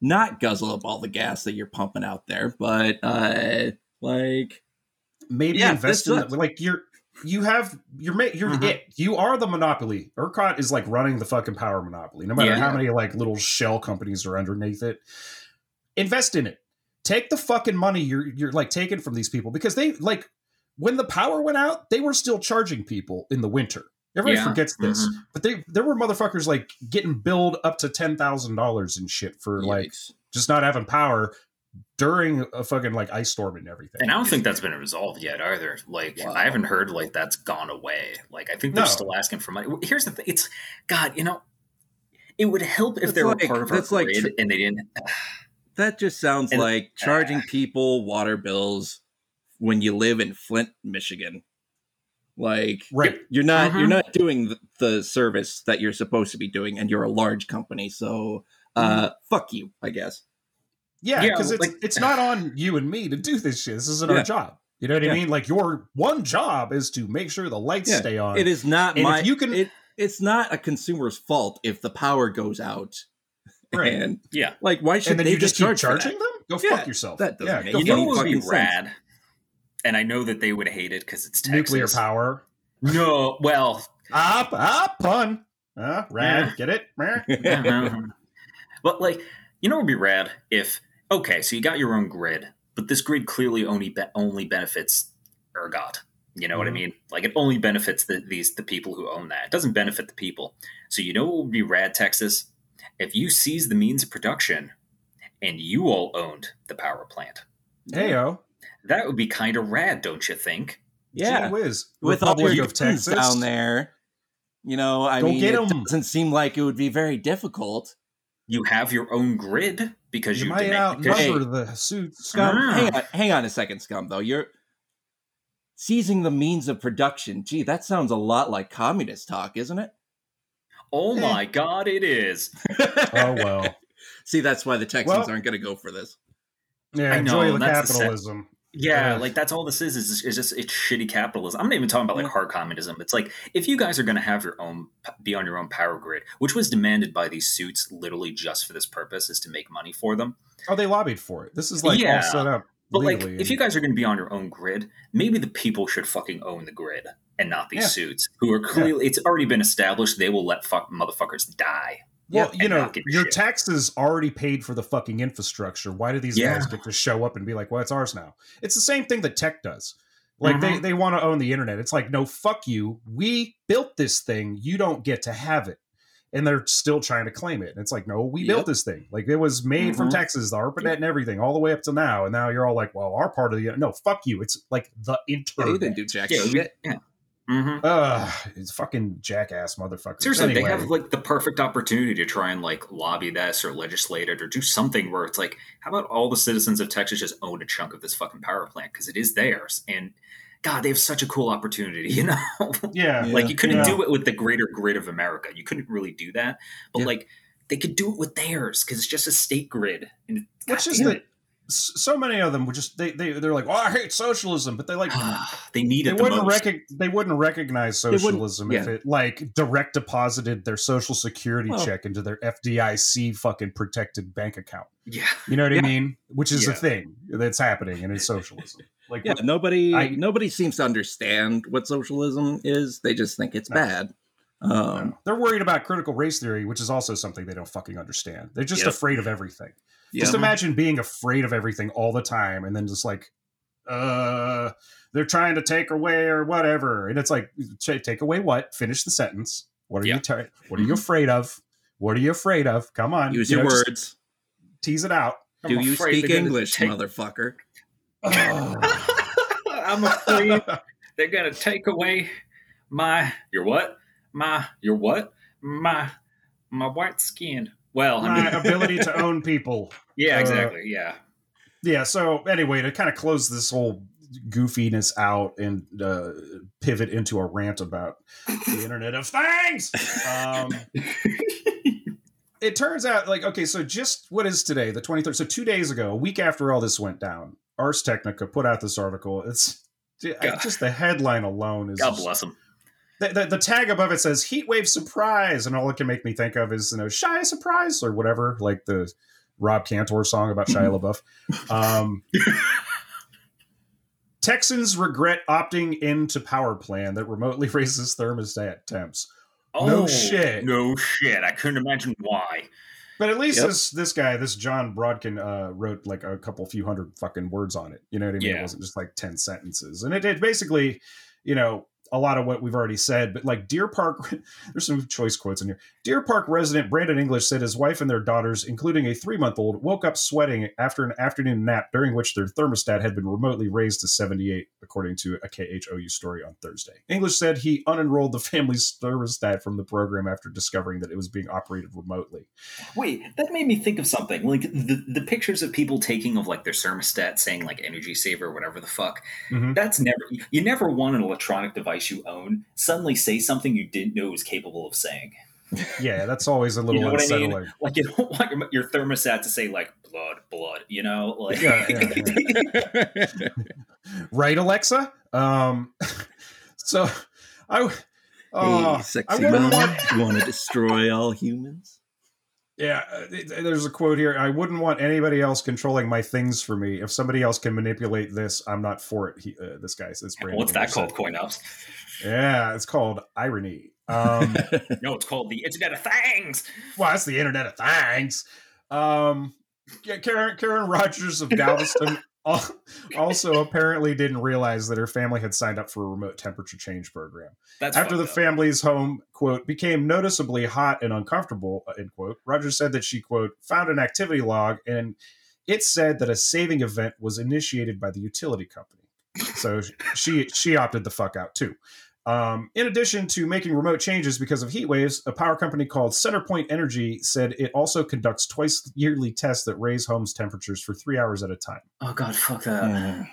not guzzle up all the gas that you're pumping out there, but uh like maybe Yeah, invest in sucks. the, like you're you have you're ma- you're Mhm. it you are the monopoly ERCOT is like running the fucking power monopoly no matter Yeah. how many like little shell companies are underneath it invest in it take the fucking money you're you're like taking from these people because they like when the power went out they were still charging people in the winter everybody Yeah. forgets this Mhm. but they there were motherfuckers like getting billed up to ten thousand dollars and shit for like just not having power during a fucking like ice storm and everything And I don't think that's been resolved yet either. Like Wow. I haven't heard like that's gone away. Like I think they're No. still asking for money. Here's the thing: it's God, you know, it would help if That's they were like- part of our that's like grid tr- and they didn't. [sighs] That just sounds And- like [sighs] charging people water bills when you live in Flint, Michigan. Like right you're not you're Mhm. not doing the, the service that you're supposed to be doing and you're a large company so uh fuck you i guess Yeah, Yeah, because it's like- it's [laughs] not on you and me to do this shit. This isn't Yeah. our job. You know what Yeah. I mean? Like your one job is to make sure the lights Yeah. stay on. it is not And if my you can- it, it's not a consumer's fault if the power goes out Right. and Yeah, like why should and then they you just get keep charging them? Go Yeah, fuck yourself. that doesn't yeah, make- you you know fucking what would be sense. rad, and I know that they would hate it because it's Texas. nuclear power. No, well, Ah, ah, pun. Ah, rad. Get it? Meh. [laughs] [laughs] but like, you know, what would be rad if okay, so you got your own grid, but this grid clearly only be- only benefits ERCOT. You know what I Mhm. mean? Like it only benefits the, these the people who own that. It doesn't benefit the people. So you know what would be rad, Texas? If you seize the means of production and you all owned the power plant, Heyo. That would be kind of rad, don't you think? yeah Gee whiz. with all Republic your of Texas Texas down there you know i Go mean get it 'em. doesn't seem like it would be very difficult You have your own grid because You you, might demand- because- outnumber the suits. Scum, Ah. hang on, hang on a second, Scum. Though you're seizing the means of production. Gee, that sounds a lot like communist talk, isn't it? Oh Eh. my god, it is. [laughs] Oh well. [laughs] See, that's why the Texans Well- aren't going to go for this. Yeah, I enjoy know, the that's the capitalism. Yeah, Ugh. like that's all this is. Is is just it's shitty capitalism. I'm not even talking about like hard communism. It's like if you guys are going to have your own, be on your own power grid, which was demanded by these suits, literally just for this purpose, is to make money for them. Oh, they lobbied for it. This is like Yeah. all set up. But like, if you guys are going to be on your own grid, maybe the people should fucking own the grid and not these Yeah. suits who are clearly. It's already been established they will let fuck motherfuckers die. Well, Yeah, you know, not give a your shit. taxes already paid for the fucking infrastructure. Why do these Yeah. guys get to show up and be like, "Well, it's ours now"? It's the same thing that tech does. Like they Mhm. they want to own the internet. It's like, no, fuck you. We built this thing. You don't get to have it. And they're still trying to claim it. And it's like, no, we Yep. built this thing. Like it was made from Mhm. Texas, the ARPANET and everything, all the way up to now. And now you're all like, well, our part of the no, fuck you. It's like the Yeah, internet. they didn't do jack Yeah, shit. yeah. Hmm Ugh, it's fucking jackass motherfuckers. Seriously, they have like the perfect opportunity to try and like lobby this or legislate it or do something where it's like, how about all the citizens of Texas just own a chunk of this fucking power plant because it is theirs and. God, they have such a cool opportunity, [laughs] you know. yeah, [laughs] like you couldn't Yeah. do it with the greater grid of America. You couldn't really do that, but Yeah. like they could do it with theirs because it's just a state grid. And Which is s- so many of them would just they they they're like, oh, I hate socialism, but they like [sighs] they need they it the wouldn't most. recog- they wouldn't recognize wouldn't- socialism if it like direct deposited their social security Well- check into their FDIC fucking protected bank account. yeah, You know what Yeah. I mean? Which is a thing that's happening and it's socialism. Like Yeah, nobody I- nobody seems to understand what socialism is. They just think it's No. bad. Um, they're worried about critical race theory, which is also something they don't fucking understand. They're just Yep. afraid of everything. Yeah. Just imagine being afraid of everything all the time and then just like, uh, they're trying to take away or whatever. And it's like, "Ta- take away what? Finish the sentence. What are Yeah. you, ta- what are you afraid of? What are you afraid of? Come on. Use you your know, words. Tease it out. Do I'm you speak English, take- motherfucker? [laughs] I'm afraid they're gonna take away my your what? my your what? My my white skin. Well, I My mean, [laughs] ability to own people. Yeah, uh, exactly. Yeah. Yeah. So anyway, to kind of close this whole goofiness out and uh, pivot into a rant about the [laughs] Internet of Things. Um, it turns out, like, okay, so just what is today, the 23rd? So two days ago, a week after all this went down, Ars Technica put out this article. It's God. just the headline alone is God bless them. the, the, the tag above it says heat wave surprise and all it can make me think of is you know Shia surprise or whatever like the rob cantor song about shia labeouf um, [laughs] texans regret opting into power plan that remotely [laughs] raises thermostat temps Oh, No shit. No shit. I couldn't imagine why. but at least Yep. this this guy this jon brodkin uh, wrote like a couple few hundred fucking words on it you know what i mean it wasn't just like 10 sentences and it, it basically you know a lot of what we've already said, but like Deer Park, [laughs] there's some choice quotes in here. Deer Park resident Brandon English said his wife and their daughters, including a three month old, woke up sweating after an afternoon nap during which their thermostat had been remotely raised to 78, according to a KHOU story on Thursday. English said he unenrolled the family's thermostat from the program after discovering that it was being operated remotely. Wait, that made me think of something. Like the, the pictures of people taking of like their thermostat saying like energy saver or whatever the fuck. Mhm. That's never you never want an electronic device you own suddenly say something you didn't know it was capable of saying. Yeah, that's always a [laughs] little You know what I unsettling. mean? Like you don't [laughs] want your, your thermostat to say like blood, blood, you know? Like Yeah, yeah, [laughs] right, Alexa? Um, so I. Oh, hey, sexy I wouldn't mom, want- you want to destroy all humans? Yeah, uh, th- th- there's a quote here. I wouldn't want anybody else controlling my things for me. If somebody else can manipulate this, I'm not for it. He, uh, this guy says. Brandon What's that called? said. Coin Ops? Yeah, it's called irony. Um, [laughs] No, it's called the Internet of Things. well, that's the Internet of Things. Um, yeah, Karen Karen Rogers of Galveston al- [laughs] also apparently didn't realize that her family had signed up for a remote temperature change program. That's After the up. family's home, quote, became noticeably hot and uncomfortable, uh, end quote, Rogers said that she, quote, found an activity log and it said that a saving event was initiated by the utility company. So she she opted the fuck out too. Um, in addition to making remote changes because of heat waves, a power company called Centerpoint Energy said it also conducts twice yearly tests that raise homes' temperatures for three hours at a time. Oh god, fuck that. Yeah.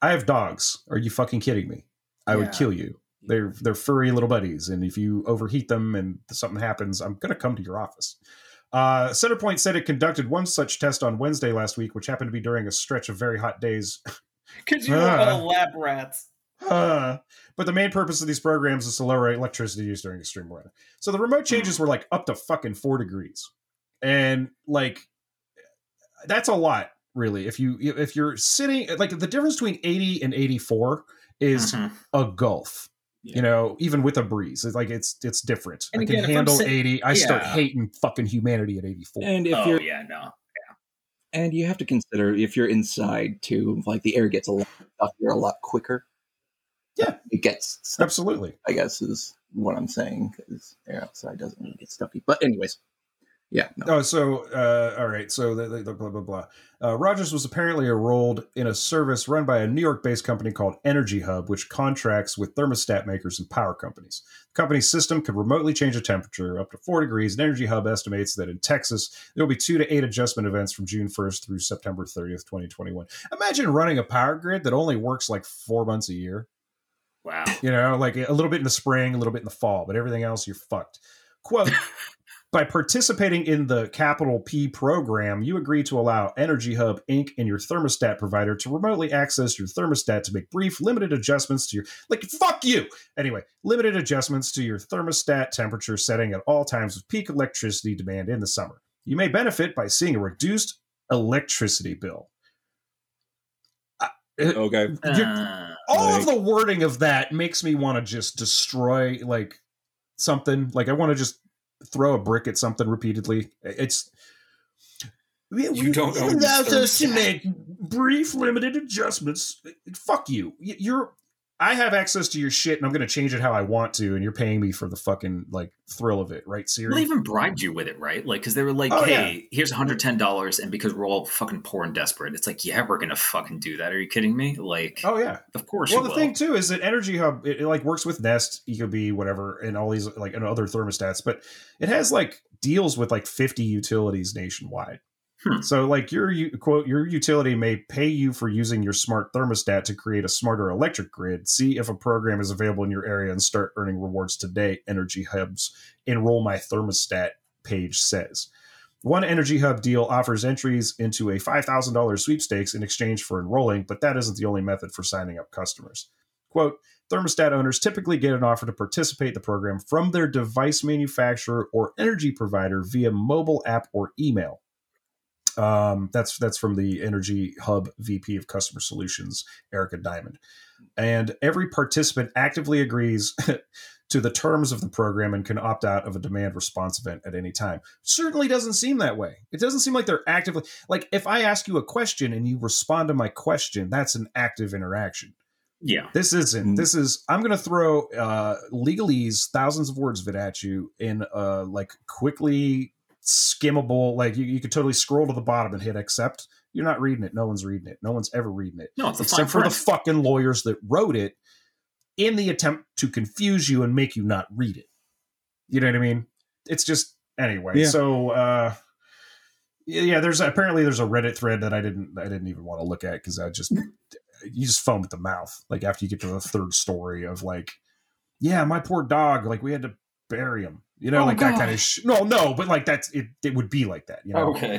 I have dogs. Are you fucking kidding me? I would kill you. They're they're furry little buddies, and if you overheat them and something happens, I'm gonna come to your office. Uh, Centerpoint said it conducted one such test on Wednesday last week, which happened to be during a stretch of very hot days. [laughs] Because you all lab rats. Uh, but the main purpose of these programs is to lower electricity use during extreme weather. So the remote changes were like up to fucking four degrees, and like that's a lot, really. If you if you're sitting like the difference between eighty and eighty four is Mhm. a gulf. Yeah. You know, even with a breeze, it's like it's it's different. And I again, can handle sit- eighty. I start hating fucking humanity at eighty four. And if oh you're yeah, no. and you have to consider if you're inside too, like the air gets a lot stuffy a lot quicker. Yeah. it gets. stuffy, Absolutely. I guess is what I'm saying because air outside doesn't really get stuffy. But anyways, yeah, no. Oh, so uh, all right. So the, the, the blah blah blah. Uh, Rogers was apparently enrolled in a service run by a New York-based company called Energy Hub, which contracts with thermostat makers and power companies. The company's system could remotely change the temperature up to four degrees. And Energy Hub estimates that in Texas there will be two to eight adjustment events from June 1st through September 30th, 2021. Imagine running a power grid that only works like four months a year. Wow. [laughs] You know, like a little bit in the spring, a little bit in the fall, but everything else you're fucked. Quote [laughs] By participating in the Capital P program, you agree to allow Energy Hub Inc. and your thermostat provider to remotely access your thermostat to make brief, limited adjustments to your like fuck you. Anyway, limited adjustments to your thermostat temperature setting at all times of peak electricity demand in the summer. You may benefit by seeing a reduced electricity bill. okay. Uh, all of the wording of that makes me want to just destroy like something. Like i want to just throw a brick at something repeatedly. It's You don't own allows us to make brief limited adjustments. Fuck you. You're I have access to your shit and I'm going to change it how I want to, and you're paying me for the fucking like thrill of it, right, Siri? Well, they even bribed you with it, right? Like, because they were like, Oh, "Hey, here's 110 dollars," and because we're all fucking poor and desperate, it's like, yeah, we're gonna fucking do that. Are you kidding me? Like, oh yeah. of course Well, the will. thing too is that Energy Hub it, it like works with Nest, Ecobee, whatever, and all these like and other thermostats, but it has like deals with like 50 utilities nationwide. Hmm. So like your quote your utility may pay you for using your smart thermostat to create a smarter electric grid. See if a program is available in your area and start earning rewards today. Energy Hub's enroll my thermostat page says. One Energy Hub deal offers entries into a $5,000 sweepstakes in exchange for enrolling, but that isn't the only method for signing up customers. Quote, thermostat owners typically get an offer to participate in the program from their device manufacturer or energy provider via mobile app or email. Um, that's that's from the Energy Hub VP of Customer Solutions, Erica Diamond. And every participant actively agrees [laughs] to the terms of the program and can opt out of a demand response event at any time. Certainly doesn't seem that way. It doesn't seem like they're actively like if I ask you a question and you respond to my question, that's an active interaction. yeah, This isn't. Mm. This is. I'm going to throw uh, legalese, thousands of words of it at you in uh, like quickly skimmable. Like you, you could totally scroll to the bottom and hit accept. You're not reading it. No one's reading it. No one's ever reading it no, it's a fine except for the fucking lawyers that wrote it in the attempt to confuse you and make you not read it. You know what I mean? It's just anyway. Yeah. So uh yeah, yeah, there's apparently there's a Reddit thread that I didn't I didn't even want to look at because I just [laughs] you just foam at the mouth. Like after you get to the third story of like, yeah, my poor dog, like we had to bury him. You know, Oh, like that kind of sh- no, no, but like that's it. It would be like that. You know, Okay.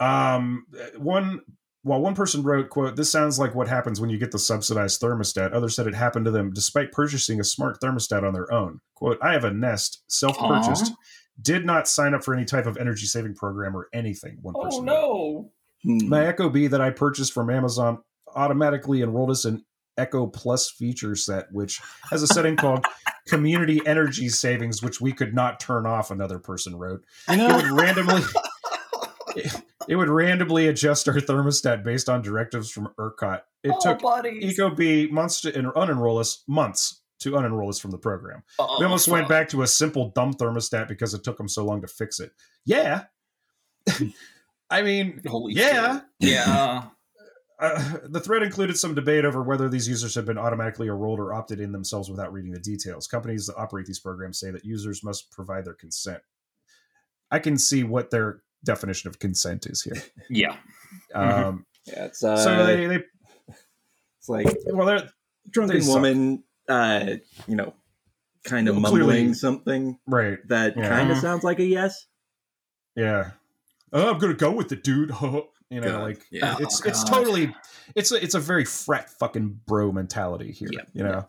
um, one while one person wrote, "quote This sounds like what happens when you get the subsidized thermostat." Others said it happened to them despite purchasing a smart thermostat on their own. "Quote I have a Nest, self-purchased, did not sign up for any type of energy saving program or anything." One person. wrote. no. Hmm. My Ecobee that I purchased from Amazon automatically enrolled us in eco+ feature set, which has a setting called Community Energy Savings, which we could not turn off. Another person wrote You it would randomly [laughs] it, it would randomly adjust our thermostat based on directives from ERCOT. It Oh, took buddies. Ecobee months to en- unenroll us, months to unenroll us from the program. Oh, we almost went back to a simple dumb thermostat because it took them so long to fix it. Yeah. [laughs] I mean, Holy yeah. shit. Yeah. Uh, [laughs] the thread included some debate over whether these users have been automatically enrolled or opted in themselves without reading the details. Companies that operate these programs say that users must provide their consent. I can see what their definition of consent is here. [laughs] yeah. Um, yeah, it's uh, so they, they, it's like well, they're drunken they woman, uh, you know, kind of Well, mumbling clearly- something right. that Yeah. kind of Mhm. sounds like a yes. Yeah. Oh, I'm gonna go with it, dude. [laughs] you know, God, like yeah. it's Oh, it's totally it's a, it's a very frat fucking bro mentality here. Yeah, You know,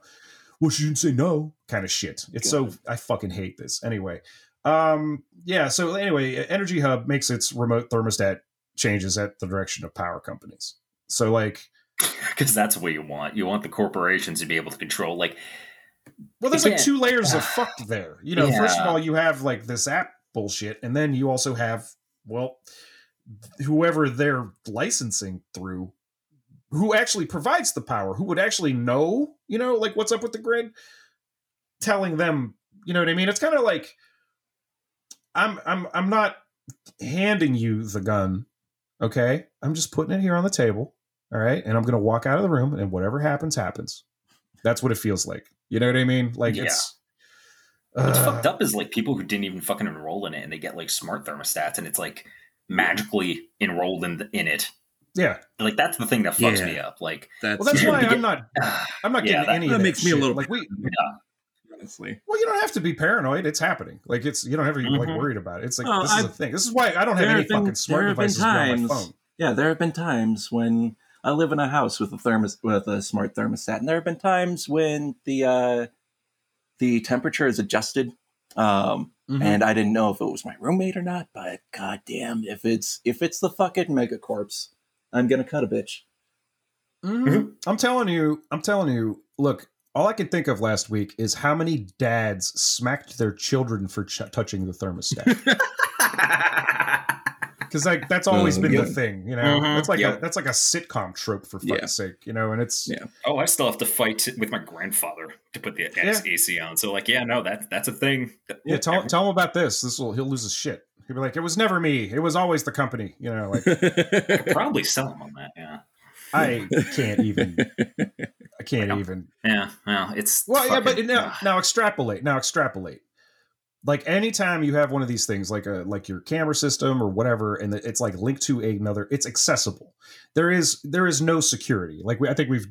well, she didn't say no, kind of shit. It's so I fucking hate this. Anyway, um, yeah. So anyway, Energy Hub makes its remote thermostat changes at the direction of power companies. So like, [laughs] Because that's what you want. You want the corporations to be able to control. Like, well, there's like two layers of [sighs] fucked there. You know, first of all, you have like this app bullshit, and then you also have well, whoever they're licensing through, who actually provides the power, who would actually know, you know, like what's up with the grid, telling them, you know what I mean? It's kind of like I'm I'm I'm not handing you the gun, okay? I'm just putting it here on the table, all right? And I'm gonna walk out of the room, and whatever happens, happens. That's what it feels like. You know what I mean? Like Yeah. it's. what's uh, fucked up is like people who didn't even fucking enroll in it and they get like smart thermostats and it's like magically enrolled in, the, in it. Yeah. Like, that's the thing that fucks Yeah. me up. Like, That's, Well, that's Yeah, why I'm [laughs] not. I'm not Yeah, getting that- any. that of makes me a little like we. [laughs] honestly. Well, you don't have to be paranoid. It's happening. Like it's you don't have to be like Mhm. worried about it. It's like Well, this is I've- a thing. This is why I don't have any have been- fucking smart there have been devices beyond my phone. Yeah, there have been times when I live in a house with a thermos with a smart thermostat, and there have been times when the uh, the temperature is adjusted, um, Mhm. and I didn't know if it was my roommate or not. But goddamn, if it's if it's the fucking megacorpse, I'm gonna cut a bitch. Mhm. I'm telling you. I'm telling you. Look, all I can think of last week is how many dads smacked their children for ch- touching the thermostat. [laughs] because like that's always been the thing, you know. Mhm, That's like a that's like a sitcom trope for fucking Yeah. sake, you know. And it's Yeah. Oh, I still have to fight with my grandfather to put the X AC on. So, like, yeah, no, that's that's a thing. yeah. Tell tell him about this. This will he'll lose his shit. He'll be like, it was never me. It was always the company. You know, like [laughs] probably sell him on that. Yeah, I can't even. I can't Well, even. yeah. Well, it's Well, yeah, but fucking- now, ugh. now extrapolate. Now extrapolate. Like anytime you have one of these things, like a like your camera system or whatever, and it's like linked to another, it's accessible. There is there is no security. Like we, I think we've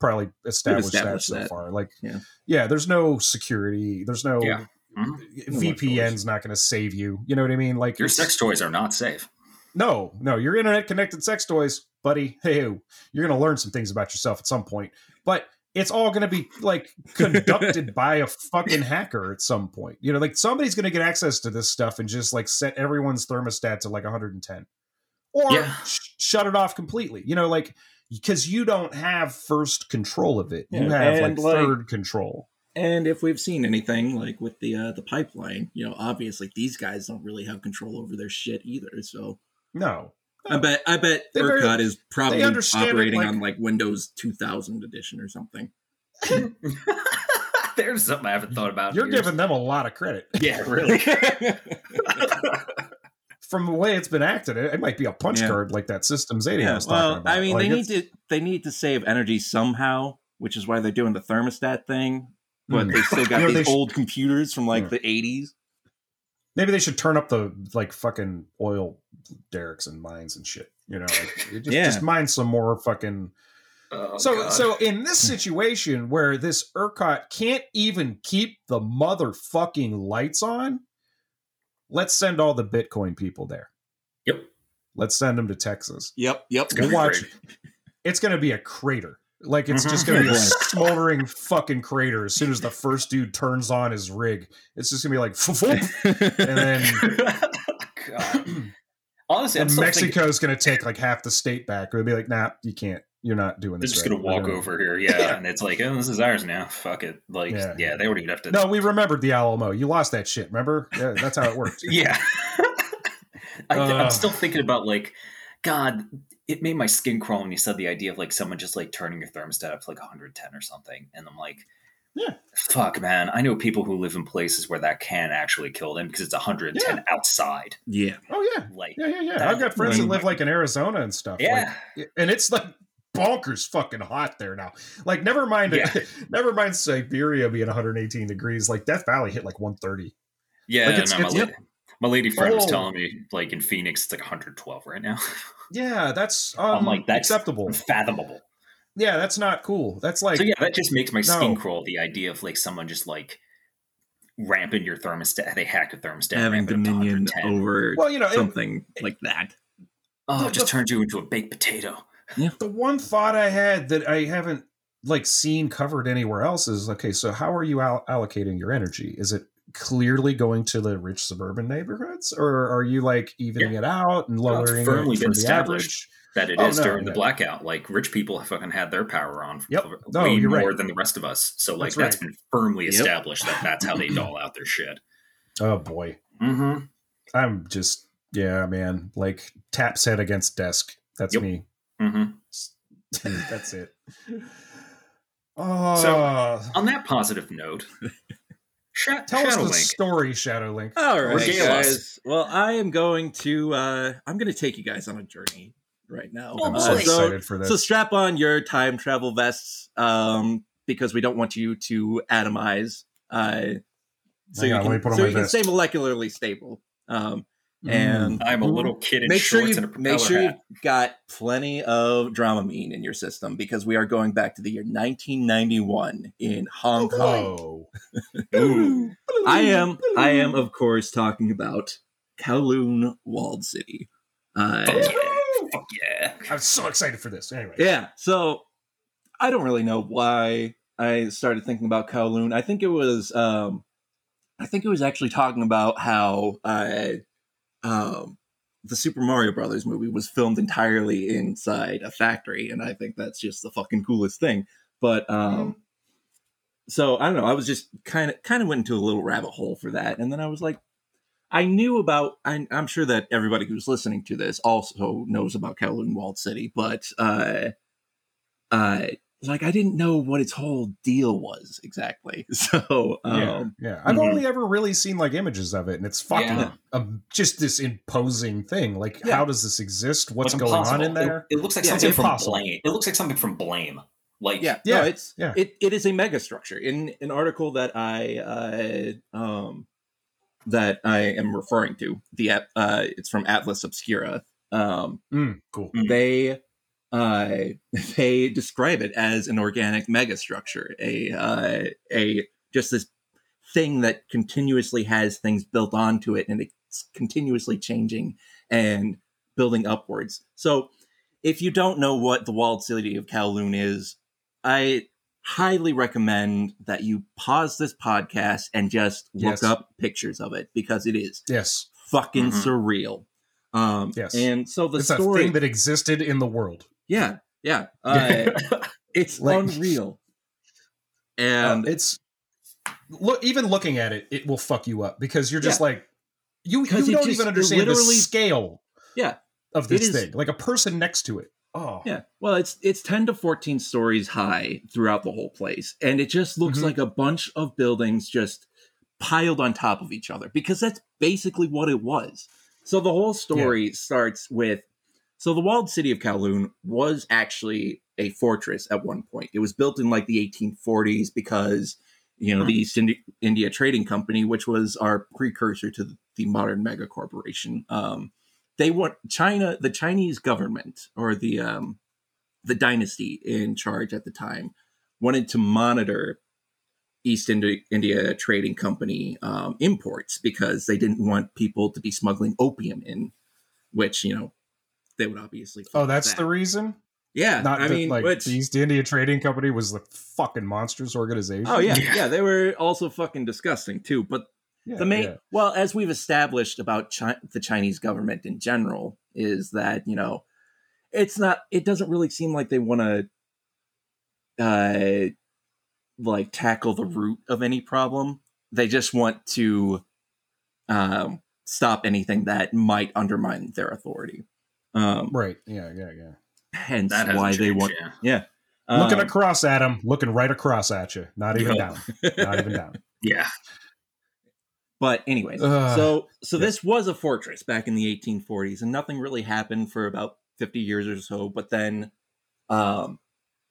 probably established, established that so that. far. Like Yeah. yeah, there's no security. There's no Yeah. Mhm. VPN's not going to save you. You know what I mean? Like your sex toys are not safe. no, no, your internet connected sex toys, buddy. Hey, you're going to learn some things about yourself at some point, but it's all going to be like conducted by a fucking hacker at some point. You know, like somebody's going to get access to this stuff and just like set everyone's thermostat to like 110 or Yeah. sh- shut it off completely. You know, like because you don't have first control of it, you have like like- third control. And if we've seen anything like with the uh, the pipeline, you know, obviously these guys don't really have control over their shit either. So No, I bet I bet They very- ERCOT is probably operating like- on like Windows 2000 edition or something. [laughs] There's something I haven't thought about. you're years. giving them a lot of credit. [laughs] yeah, really. [laughs] From the way it's been acted, it, it might be a punch Yeah. card like that Systems 80 I yeah, was talking well, about. I mean, Like, they need to they need to save energy somehow, which is why they're doing the thermostat thing. But Hmm. they still got You know, they these sh- old computers from like Hmm. the 80s. Maybe they should turn up the like fucking oil derricks and mines and shit. You know, like it just, Yeah. just mine some more fucking. Oh, so God. so in [laughs] this situation where this ERCOT can't even keep the motherfucking lights on, let's send all the Bitcoin people there. Yep. Let's send them to Texas. Yep, yep. gonna watch. great. It's going to be a crater. Like it's Mhm. just going to be [laughs] a smoldering fucking crater as soon as the first dude turns on his rig. It's just going to be like, [laughs] and then God. [clears throat] Honestly, I'm and still thinking going to take like half the state back. It'll be like, nah, you can't. You're not doing this. they're this. just right. gonna walk over here, [laughs] yeah, and it's like, oh, this is ours now. Fuck it. Like, Yeah. yeah, they wouldn't even have to. No, we remembered the Alamo. You lost that shit. Remember? Yeah, that's how it worked. [laughs] Yeah. [laughs] I, Uh. I'm still thinking about like, God, it made my skin crawl when you said the idea of like someone just like turning your thermostat up to like 110 or something, and I'm like, Yeah. fuck, man. I know people who live in places where that can actually kill them because it's 110 outside. yeah. Oh yeah, Like, yeah, yeah, yeah. That- I've got friends that live like in Arizona and stuff. yeah, like, and it's like bonkers fucking hot there now. Like, never mind, Yeah. [laughs] never mind Siberia being 118 degrees. Like Death Valley hit like 130. yeah. Like, it's- no, my, it's- la- my lady friend was Oh. telling me like in Phoenix it's like 112 right now. Yeah, that's I'm um, like, that's acceptable. Fathomable. Yeah, that's not cool. That's like so yeah, that just makes my skin No. crawl. The idea of like someone just like ramping your thermostat, they hack your thermostat, Having it dominion over well, you know, it- something like that. Oh, The- it just the- turns you into a baked potato. [laughs] the one thought I had that I haven't like seen covered anywhere else is okay. So how are you al- allocating your energy? Is it clearly going to the rich suburban neighborhoods, or are you like evening it out and No, it's lowering firmly it for been the established. average? That it is Oh, no, during the blackout. Like rich people have fucking had their power on Yep. for No, way more right. than the rest of us. So like That's that's right. been firmly Yep. established that that's how they [clears throat] doll out their shit. Oh boy, Mm-hmm. I'm just yeah, man. Like tap set against desk. That's Yep. me. Mm-hmm. That's it. [laughs] Oh, On that positive note, [laughs] Sha- tell us Shadow the Link. story, Shadow Link. All right, guys. Well, I am going to uh I'm going to take you guys on a journey right now. Oh, I'm boy. so so, excited for this. so strap on your time travel vests um because we don't want you to atomize uh so Hang you on, can, let me put on so you can stay molecularly stable. Um and I'm a little kid in make sure you and a propeller make sure hat. you've got plenty of Dramamine in your system because we are going back to the year 1991 in Hong Kong. Oh, I am I am of course talking about Kowloon Walled City. Uh, Fuck yeah. Fuck yeah. I'm so excited for this. Anyway, yeah, so I don't really know why I started thinking about Kowloon. I think it was um I think it was actually talking about how uh um the Super Mario Brothers movie was filmed entirely inside a factory, and I think that's just the fucking coolest thing. But um so I don't know, I was just kind of kind of went into a little rabbit hole for that, and then I was like, I knew about. I, I'm sure that everybody who's listening to this also knows about Kowloon Walled City, but uh, uh, like I didn't know what its whole deal was exactly. [laughs] So yeah, um, yeah. I've mhm. only ever really seen like images of it, and it's fucking Yeah. um, just this imposing thing. Like, Yeah. how does this exist? What's Like going on in impossible. It- there? It, looks like Yeah, something from impossible. Blame. It looks like something from Blame. Like yeah, Yeah, no, it's yeah. it, it is a megastructure. In an article that I uh, um that I am referring to, the uh, it's from Atlas Obscura. Um, Mm, cool. Mm. they uh [laughs] they describe it as an organic megastructure a uh a just this thing that continuously has things built onto it and it's continuously changing and building upwards so if you don't know what the walled city of kowloon is i highly recommend that you pause this podcast and just look Yes. up pictures of it because it is Yes, fucking Mhm. surreal um Yes. and so the it's a story thing that existed in the world. yeah, yeah. [laughs] Uh, it's Like- unreal. and And it's look even looking at it, it will fuck you up because you're just Yeah. like you you don't just- even it understand the literally- scale yeah, of It this is- thing. Like a person next to it. Oh, yeah. Well, it's it's 10 to 14 stories high throughout the whole place. And it just looks Mhm. like a bunch of buildings just piled on top of each other because that's basically what it was. So the whole story starts with so the walled city of Kowloon was actually a fortress at one point. It was built in like the 1840s because you know the East Indi- India Trading Company, which was our precursor to the, the modern mega corporation. Um, they want China, the Chinese government or the um, the dynasty in charge at the time wanted to monitor East India, India Trading Company um, imports because they didn't want people to be smuggling opium in, which you know they would obviously. Oh, that's that. the reason. yeah. Not I that, mean, like which, the East India Trading Company was the fucking monstrous organization. oh yeah, Yeah. yeah, [laughs] they were also fucking disgusting too. But Yeah, the main yeah. well as we've established about Chi- the chinese government in general is that you know it's not it doesn't really seem like they want to uh like tackle the root of any problem they just want to um stop anything that might undermine their authority um Right. Yeah, yeah, yeah. hence that hasn't why they want Yeah. yeah looking Um, across at him, looking right across at you. Not even Yeah. down. Not even down. [laughs] yeah. But anyways, Ugh. so so Yeah. this was a fortress back in the 1840s, and nothing really happened for about 50 years or so. But then, um,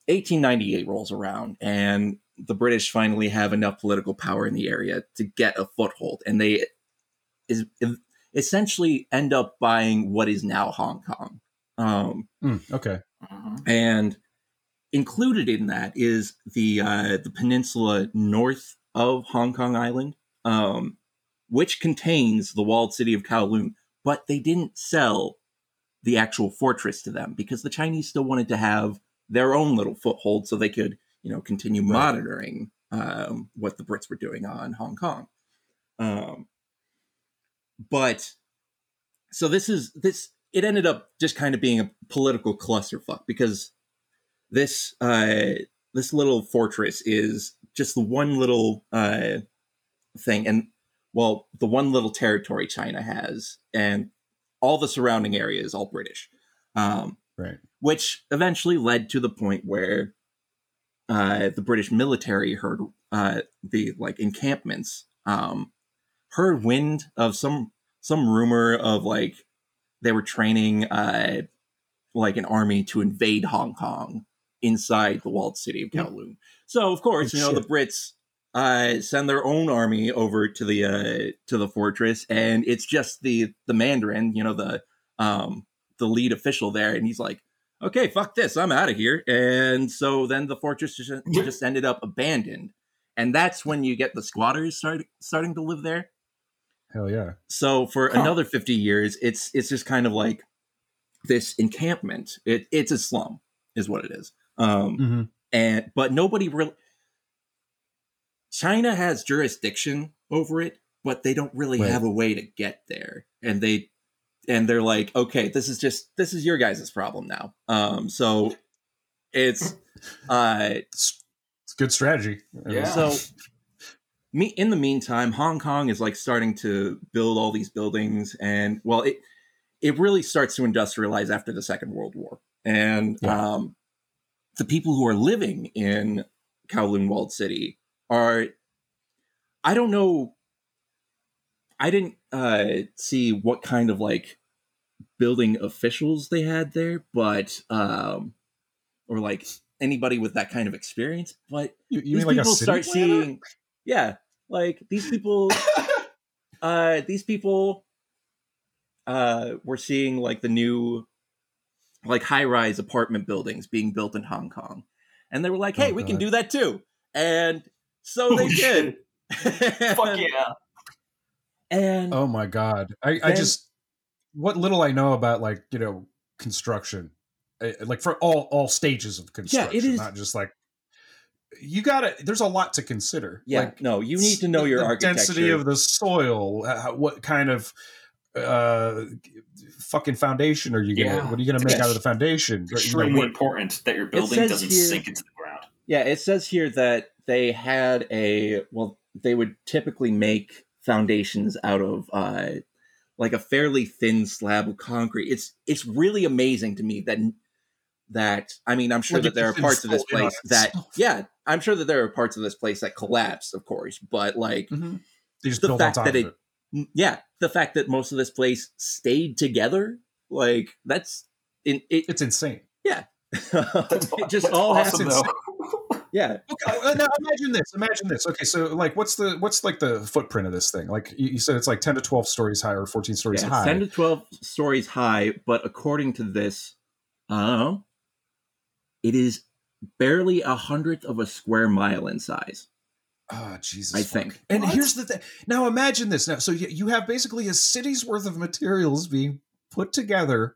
1898 rolls around, and the British finally have enough political power in the area to get a foothold, and they is essentially end up buying what is now Hong Kong. Um, Mm, okay. Mhm. and included in that is the uh, the peninsula north of Hong Kong Island, um, which contains the walled city of Kowloon. But they didn't sell the actual fortress to them because the Chinese still wanted to have their own little foothold, so they could, you know, continue Right. monitoring um, what the Brits were doing on Hong Kong. Um, but so this is this it ended up just kind of being a political clusterfuck because this uh this little fortress is just the one little uh thing and well the one little territory china has and all the surrounding area is all british um Right. which eventually led to the point where uh the british military heard uh the like encampments um heard wind of some some rumor of like they were training uh like an army to invade Hong Kong inside the walled city of Kowloon. So of course, you know shit. the Brits uh send their own army over to the uh to the fortress and it's just the the Mandarin, you know, the um the lead official there and he's like, "Okay, fuck this. I'm out of here." And so then the fortress just, just ended up abandoned. And that's when you get the squatters start, starting to live there Hell yeah. so for Huh. another 50 years it's it's just kind of like this encampment it, it's a slum is what it is um Mm-hmm. and but nobody really china has jurisdiction over it but they don't really Right. have a way to get there and they and they're like okay this is just this is your guys' problem now um so it's [laughs] uh It's, it's good strategy. Yeah. so me in the meantime, Hong Kong is like starting to build all these buildings, and well, it it really starts to industrialize after the Second World War, and Yeah. um, the people who are living in Kowloon Walled City are, I don't know, I didn't uh, see what kind of like building officials they had there, but um, or like anybody with that kind of experience, but You, you these mean like people city start planner? seeing yeah like these people [laughs] uh these people uh were seeing like the new like high-rise apartment buildings being built in hong kong and they were like hey Oh, we can do that too and so they Holy did Fuck [laughs] yeah. and Oh my god! I, I just what little I know about like you know construction, eh, like for all all stages of construction, is- not just like you got to. There's a lot to consider. yeah like, no you need to know your the architecture density of the soil. uh, what kind of uh fucking foundation are you gonna? Yeah. What are you gonna make out of the foundation? You know, Extremely important that your building doesn't here- sink into the ground. Yeah, it says here that they had a well, they would typically make foundations out of uh like a fairly thin slab of concrete. It's it's really amazing to me that that I mean, I'm sure that there are parts of this fold in on place that yeah, I'm sure that there are parts of this place that collapse, of course, but like Mhm. The fact that it- it. yeah, the fact that most of this place stayed together, like that's in it, It's insane. Yeah. [laughs] It just all That's happens. Awesome, Yeah, Okay, uh, now imagine this. Imagine this. Okay, so like, what's the what's like the footprint of this thing? Like you, you said, it's like ten to twelve stories high or fourteen stories Yeah, high. 10 to 12 stories high, but according to this, uh, it is barely a hundredth of a square mile in size. Oh, Jesus. I fuck. think. And What? here's the thing. Now imagine this. Now, so you, you have basically a city's worth of materials being put together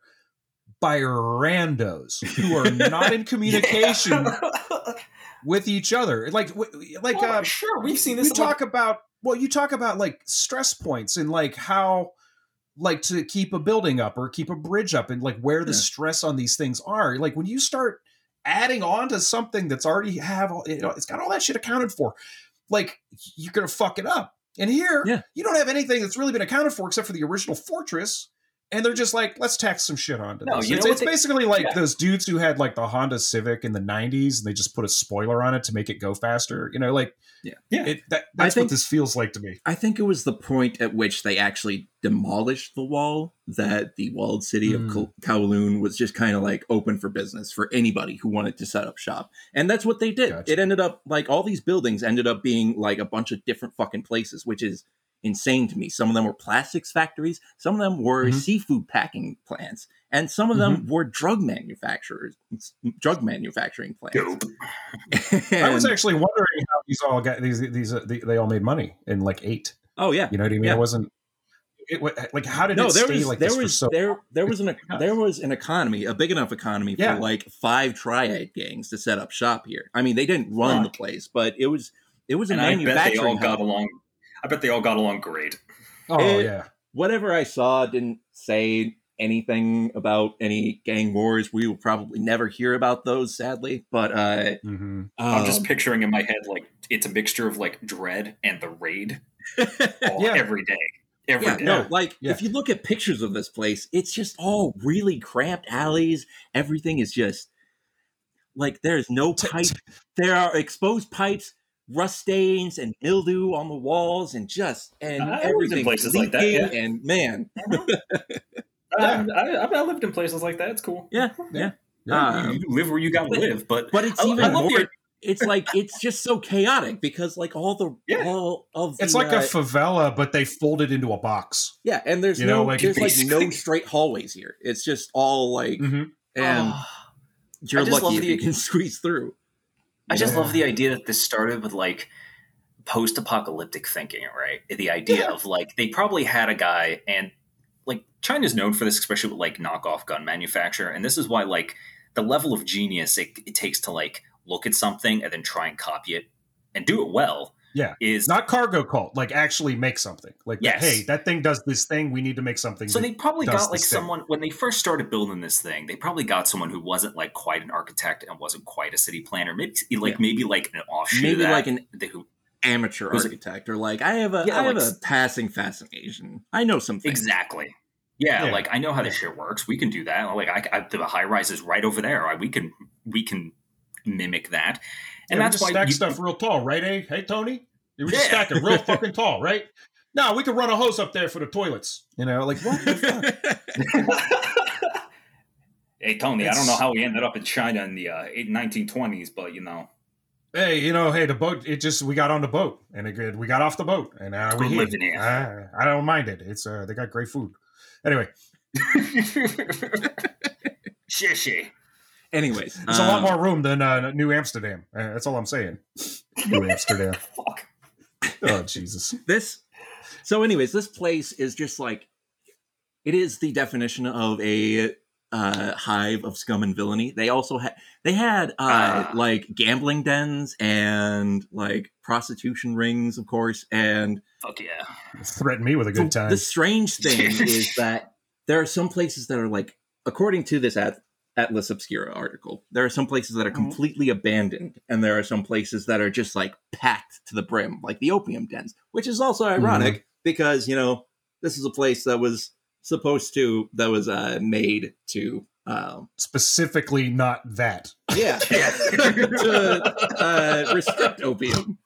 by randos who are not in [laughs] communication [laughs] with each other. Like, like, Well, uh, sure, we've seen this. like, talk about well you talk about like stress points and like how like to keep a building up or keep a bridge up and like where the Yeah. stress on these things are like when you start adding on to something that's already have all- you know it's got all that shit accounted for like you're gonna fuck it up and here Yeah. you don't have anything that's really been accounted for except for the original fortress and they're just like let's tack some shit onto No, this you it's, know what it's they- basically like Yeah. those dudes who had like the honda civic in the 90s and they just put a spoiler on it to make it go faster you know like Yeah. Yeah. it, that, that's think- what this feels like to me I think it was the point at which they actually demolished the wall that the walled city of Hmm. Kowloon was just kind of like open for business for anybody who wanted to set up shop. And that's what they did. Gotcha. It ended up like all these buildings ended up being like a bunch of different fucking places, which is insane to me. Some of them were plastics factories, some of them were Mhm. seafood packing plants, and some of them Mm-hmm. were drug manufacturers, drug manufacturing plants. Dope. [laughs] I was actually wondering how these all got these these uh, they, they all made money in like eight. oh yeah, You know what I mean? Yeah. It wasn't. It like how did no, it there stay was like there this was for so? there there was an there was an economy, a big enough economy Yeah. for like five triad gangs to set up shop here. I mean, they didn't run the place, but it was it was a And I bet they all manufacturing got along. I bet they all got along great. oh it- yeah, Whatever I saw didn't say anything about any gang wars. We will probably never hear about those, sadly. But uh, hmm I'm just um, picturing in my head like it's a mixture of like Dredd and the Raid [laughs] all, Yeah. every day. Every yeah, day. no, like Yeah. if you look at pictures of this place, it's just all really cramped alleys. Everything is just like there's no pipe. There are exposed pipes, rust stains, and mildew on the walls, and just and I lived in everything places like that, leaking, yeah. And man, [laughs] I, I, I lived in places like that. It's cool. yeah, Yeah. yeah. Uh, you, you live where you gotta but- live, but but it's I- I even love more. the- It's like it's just so chaotic because like all the Yeah. all of the, It's like uh, a favela, but they fold it into a box. yeah, and there's you no know, like, there's like no straight hallways here. It's just all like Mhm. and Oh, you're I just lucky love if the- you can [laughs] squeeze through. I just Yeah. love the idea that this started with like post-apocalyptic thinking, right? The idea Yeah. of like they probably had a guy and like China's known for this, especially with like knockoff gun manufacture, and this is why like the level of genius it, it takes to like look at something and then try and copy it and do it well. Yeah. is Not cargo cult, like actually make something. Like, Yes. hey, that thing does this thing. We need to make something. So that- they probably does got like this thing. someone when they first started building this thing. They probably got someone who wasn't like quite an architect and wasn't quite a city planner. Maybe like Yeah. maybe like an offshoot. Maybe of that, like an- they- who amateur architect or like I have a Yeah, I have like- a passing fascination. I know some things. Exactly. Yeah, Yeah. like I know how this shit works. We can do that. Like I, I the high rise is right over there. I, we can we can mimic that, and Yeah, we that's just why stack you, stuff real tall, right? Hey, Hey, Tony, we just stack it real [laughs] fucking tall, right? No, we could run a hose up there for the toilets. You know, like what the fuck? [laughs] hey Tony, I don't know how we ended up in China in the uh, 1920s, but you know, hey, you know, hey, the boat. It just we got on the boat and it, we got off the boat and uh, we We're here. living here. Uh, I don't mind it. It's uh, they got great food. Anyway, [laughs] shishy. Anyways, there's a lot um, more room than uh, New Amsterdam. Uh, that's all I'm saying. [laughs] New Amsterdam. [laughs] Fuck. Oh Jesus. this so anyways this place is just like it is the definition of a uh hive of scum and villainy they also had they had uh Ah. like gambling dens and like prostitution rings of course and Fuck yeah. Threaten me with a good time. the strange thing [laughs] is that there are some places that are like according to this at- atlas obscura article there are some places that are Mhm. completely abandoned and there are some places that are just like packed to the brim like the opium dens which is also ironic because you know this is a place that was supposed to that was uh made to um Specifically, not that. yeah [laughs] [laughs] to uh restrict opium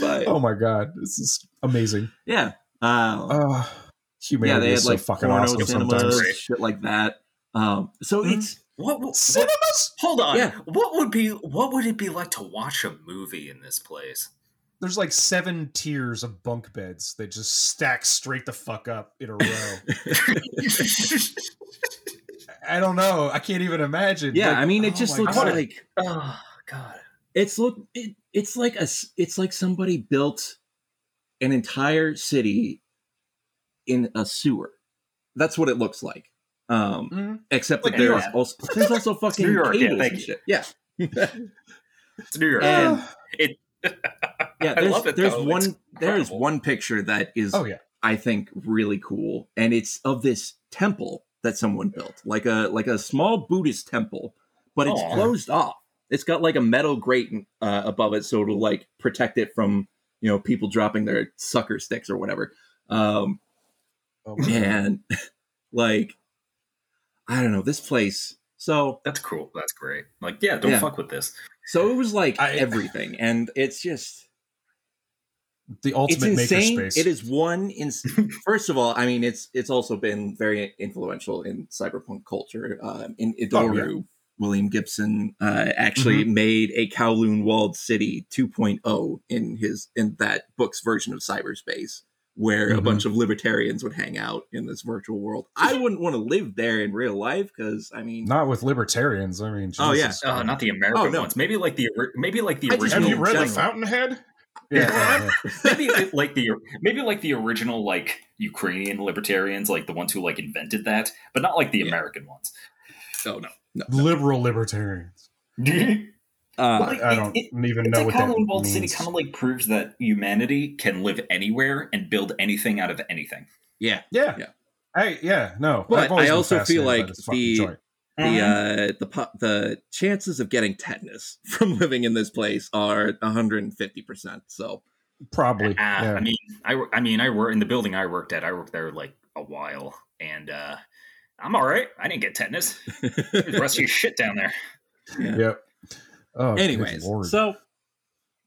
but Oh my god, this is amazing. yeah uh, Uh, humanity yeah they is had so like fucking awesome cinemas sometimes. shit like that um so Mhm. it's What, what, what- Cinemas? hold on. Yeah. What would be what would it be like to watch a movie in this place? There's like seven tiers of bunk beds that just stack straight the fuck up in a [laughs] row. I don't know. I can't even imagine. yeah Like, i mean it oh just looks God. like oh god. it's look it, it's like a. it's like somebody built an entire city in a sewer that's what it looks like um Mhm. except Like that New there's York. also there's also [laughs] fucking New York, yeah, cables thank and you. shit yeah [laughs] It's New York. And- [sighs] it [laughs] yeah I there's, love it, there's though. one there's one picture that is Oh yeah. i think really cool and it's of this temple that someone built like a like a small buddhist temple but it's Aw. closed off it's got like a metal grate uh, above it so it'll like protect it from you know people dropping their sucker sticks or whatever um Oh, and like i don't know this place so that's cool. That's great. Like, yeah, don't Yeah. fuck with this. so it was like I- everything and it's just the it's ultimate insane makerspace. it is one in [laughs] first of all i mean it's it's also been very influential in cyberpunk culture um in idoru william gibson uh actually made a kowloon walled city 2.0 in his in that book's version of cyberspace where a Mhm. bunch of libertarians would hang out in this virtual world i wouldn't want to live there in real life because i mean Not with libertarians. I mean, Oh, yeah. Uh, not the American Oh, no. ones. Maybe like the maybe like the I just Have original. you read The. Fountainhead? Yeah. [laughs] maybe like the maybe like the original like Ukrainian libertarians, like the ones who like invented that, but not like the Yeah. American ones. oh no no Liberal libertarians. [laughs] uh, Like, I it- don't it- even It's know like what how that Walled City kind of like proves that humanity can live anywhere and build anything out of anything. yeah Yeah. Yeah. I yeah no. But I've always I been also feel like the- joint. the Mm-hmm. uh the po- the chances of getting tetanus [laughs] from living in this place are 150% so probably Ah, yeah. I mean, I wor- I mean, I work in the building I worked at. I worked there like a while, and uh I'm all right. I didn't get tetanus. [laughs] There's rusty shit down there. Yep. Oh, anyways so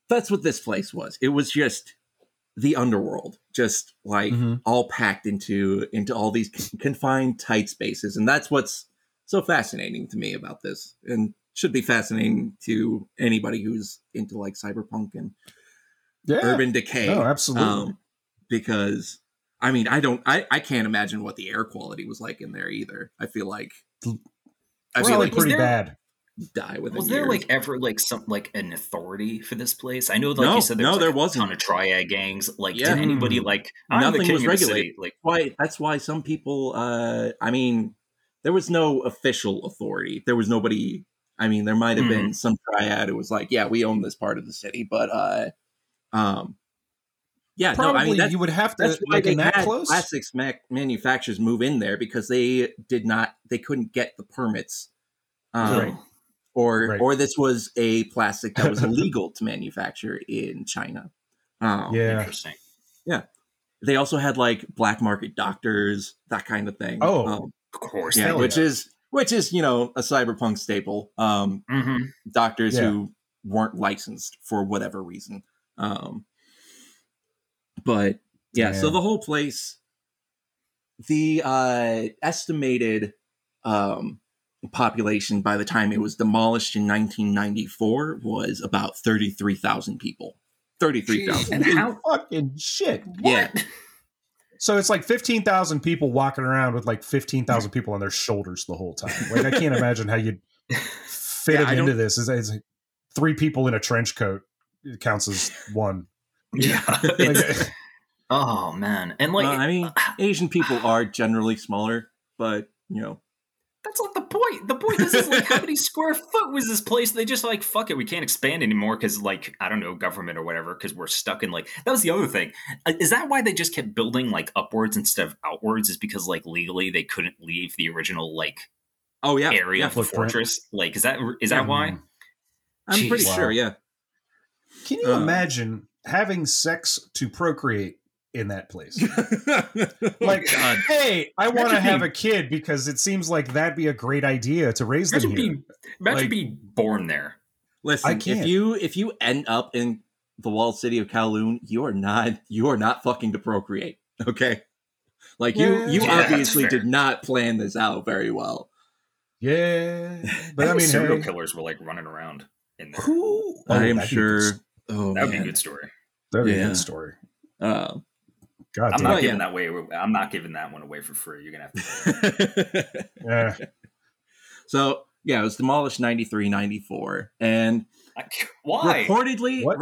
that's what this place was it was just the underworld just like Mhm. all packed into into all these confined tight spaces and that's what's so fascinating to me about this and should be fascinating to anybody who's into like cyberpunk and yeah. urban decay No, absolutely. um, because I mean, I don't, I, I can't imagine what the air quality was like in there either. I feel like, I feel Probably like pretty there- bad. Die within Was there years. like ever like some like an authority for this place? I know, like No, you said, there no, was, like, there a wasn't. ton of triad gangs. Like, Yeah. did anybody like I'm Nothing the king was of the regulated. city? Like, why? That's why some people. uh I mean, there was no official authority. There was nobody. I mean, there might have Mm-hmm. been some triad who was like, "Yeah, we own this part of the city," but uh, um, yeah, Probably no, I mean that's, you would have to that's why like they in that had close. plastics mac- manufacturers move in there because they did not, they couldn't get the permits. Um, Right. Or, Right. or this was a plastic that was [laughs] illegal to manufacture in China. Um, Yeah. Interesting. They also had like black market doctors, that kind of thing. Oh. Um, Of course. yeah, which yeah. is which is you know a cyberpunk staple. Um, hmm doctors Yeah. who weren't licensed for whatever reason. Um, but yeah, so the whole place, the uh, estimated um, population by the time it was demolished in 1994 was about 33,000 people. 33,000. How? Fucking shit. Yeah. So it's like 15,000 people walking around with like 15,000 people on their shoulders the whole time. Like, I can't imagine how you'd [laughs] fit Yeah, it I into this. It's, it's like three people in a trench coat it counts as one. Yeah. [laughs] [laughs] Like, oh man, and like Well, I mean, uh, Asian people are generally smaller, but you know, that's not the point. The point is, is like how many square foot was this place? They just like fuck it, we can't expand anymore because like I don't know government or whatever because we're stuck in like that was the other thing. Uh, Is that why they just kept building like upwards instead of outwards? Is because like legally they couldn't leave the original like oh yeah, area yeah, of the footprint. fortress? Like is that is that why? I'm pretty Jeez. sure. Yeah, Can you Uh. imagine having sex to procreate in that place? [laughs] Like, God. hey, I want to have being- a kid because it seems like that'd be a great idea to raise them Imagine here. being imagine Like- being born there. Listen, I if can't. you if you end up in the walled city of Kowloon, you are not you are not fucking to procreate. Okay, like you Yeah. you Yeah, obviously did not plan this out very well. Yeah, but I I [laughs] mean, serial hey, killers were like running around in there. who? I am that'd be sure. Oh That would be a good story. That'd be a good story. Uh, God I'm not giving yeah. that way. I'm not giving that one away for free. You're gonna have to. [laughs] Yeah. [laughs] so yeah, it was demolished 93, 94. and Why? reportedly, What?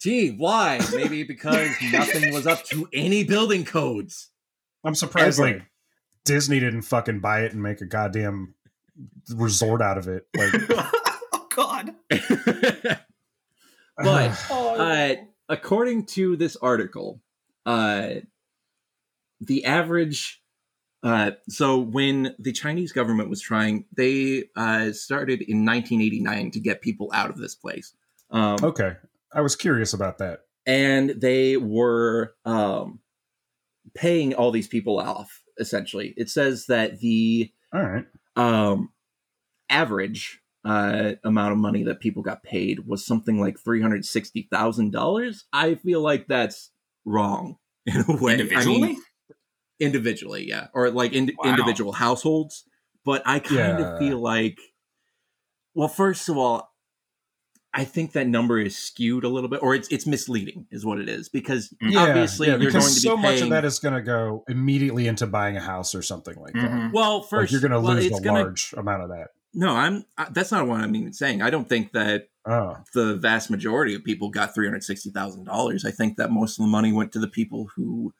gee, why? Maybe because [laughs] nothing was up to any building codes. I'm surprised Ever. like Disney didn't fucking buy it and make a goddamn resort out of it. Like, oh God. But Oh, [sighs] uh, according to this article, uh, the average. Uh, so when the Chinese government was trying, they uh, started in 1989 to get people out of this place, um, okay, I was curious about that. and they were um, paying all these people off. Essentially, it says that the All right. um, average uh, amount of money that people got paid was something like three hundred sixty thousand dollars. I feel like that's wrong [laughs] in a way. I Individually. mean, individually, yeah, or like in, Wow. individual households. But I kind Yeah. of feel like, well, first of all, I think that number is skewed a little bit, or it's it's misleading, is what it is, because Yeah, obviously yeah, you're because going to be so much of that is going to go immediately into buying a house or something like that. Mhm. well, Like first you're going to well, lose it's the gonna- large amount of that. No, I'm. I, that's not what I'm even saying. I don't think that Oh, the vast majority of people got three hundred sixty thousand dollars. I think that most of the money went to the people who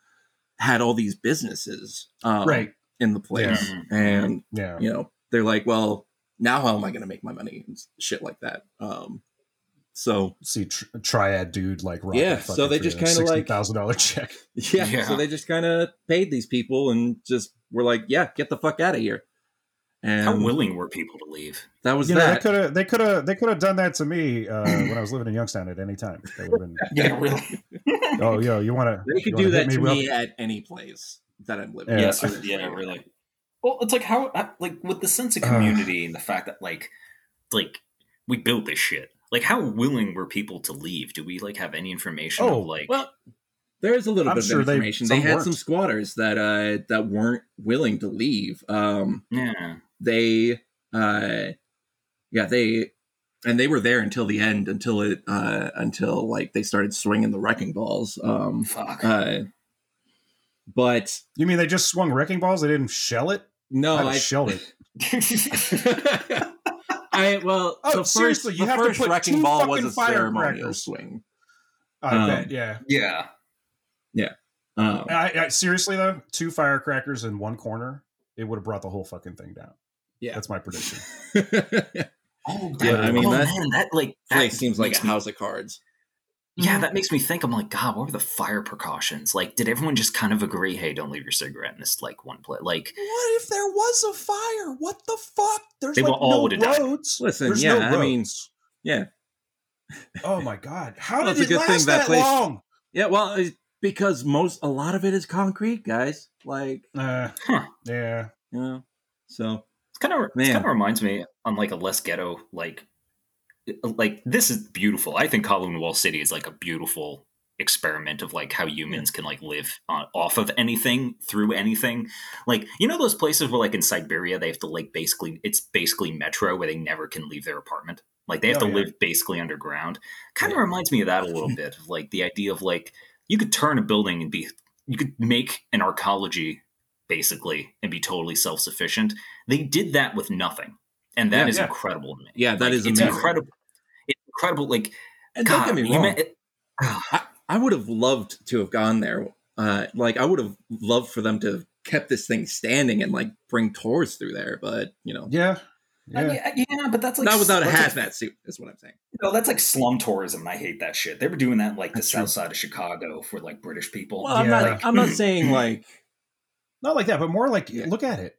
had all these businesses, um, right. in the place, Yeah. and Yeah. you know they're like, well, now how am I going to make my money and shit like that? Um, so See tr- a triad dude like Yeah, so they just kinda like- thousand dollar check. yeah, [laughs] Yeah. so they just kind of paid these people and just were like, yeah, get the fuck out of here. And How willing were people to leave? that was You know, they could have they could have they could have done that to me uh, when I was living in Youngstown at any time. That would have been [laughs] Yeah, really. [laughs] oh yo, you want to They could do that to me at any place that I'm living. Yeah. yeah, yeah, really. Well, it's like how, how- like, with the sense of Ugh. community and the fact that, like, like we built this shit. Like, how willing were people to leave? Do we like have any information? Oh, of, like, Well, there is a little I'm bit sure of information. They, some had weren't. some squatters that uh that weren't willing to leave. Um, yeah, they uh, yeah, they and they were there until the end, until it uh until like they started swinging the wrecking balls. Um, fuck. uh, but You mean they just swung wrecking balls? They didn't shell it? no, I'd I shelled it. [laughs] I well, Oh, the first, seriously, you the have to first put wrecking two ball was a ceremonial swing. I Um, bet. Yeah. yeah, Um, I, I, seriously though, two firecrackers in one corner, it would have brought the whole fucking thing down. Yeah. That's my prediction. [laughs] oh, Yeah, I mean, oh, that man, that like that place seems like a me- house of cards. Yeah, that makes me think. I'm like, God, what were the fire precautions? Like, did everyone just kind of agree, hey, don't leave your cigarette in this like one place? Like, What if there was a fire? What the fuck? There's They like all no would've died. roads. Listen, There's yeah, no I mean, yeah. Oh my god, how Well, did a it good thing last that that place- long? Yeah, well, it's because most a lot of it is concrete, guys. Like, Uh, Huh. yeah. you know, so It's kind of kind of reminds me on like a less ghetto like uh, like this is beautiful. I think Kowloon Wall City is like a beautiful experiment of like how humans can like live on, off of anything through anything. Like you know those places where like in Siberia they have to like basically it's basically metro where they never can leave their apartment. Like they have Oh, to yeah. live basically underground. Kind of reminds me of that a little [laughs] bit of like the idea of like you could turn a building and be you could make an arcology basically and be totally self-sufficient they did that with nothing and that Yeah, is yeah. incredible to me Yeah, that Like, is it's amazing. incredible it's incredible like and God, don't get me wrong, meant it- [sighs] I would have loved to have gone there. Uh, like, I would have loved for them to have kept this thing standing and like bring tours through there, but you know, Yeah. I Yeah. mean, yeah, but that's like not without a that's like- hazmat suit. Is what I'm saying. no, that's like slum tourism. and I hate that shit. They were doing that in, like the That's true. south side of Chicago for like British people. Well, I'm Yeah. not. I'm not [clears throat] saying like. Not like that, but more like Yeah. look at it.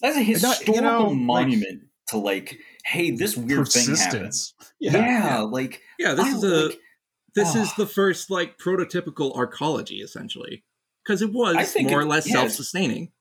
That's a not- you historical know, like- monument to like, hey, this weird thing happened. Persistence. Yeah, like Yeah, this I is a. like- this is Oh. the first like prototypical arcology, essentially, because it was think more it- or less yeah, self-sustaining.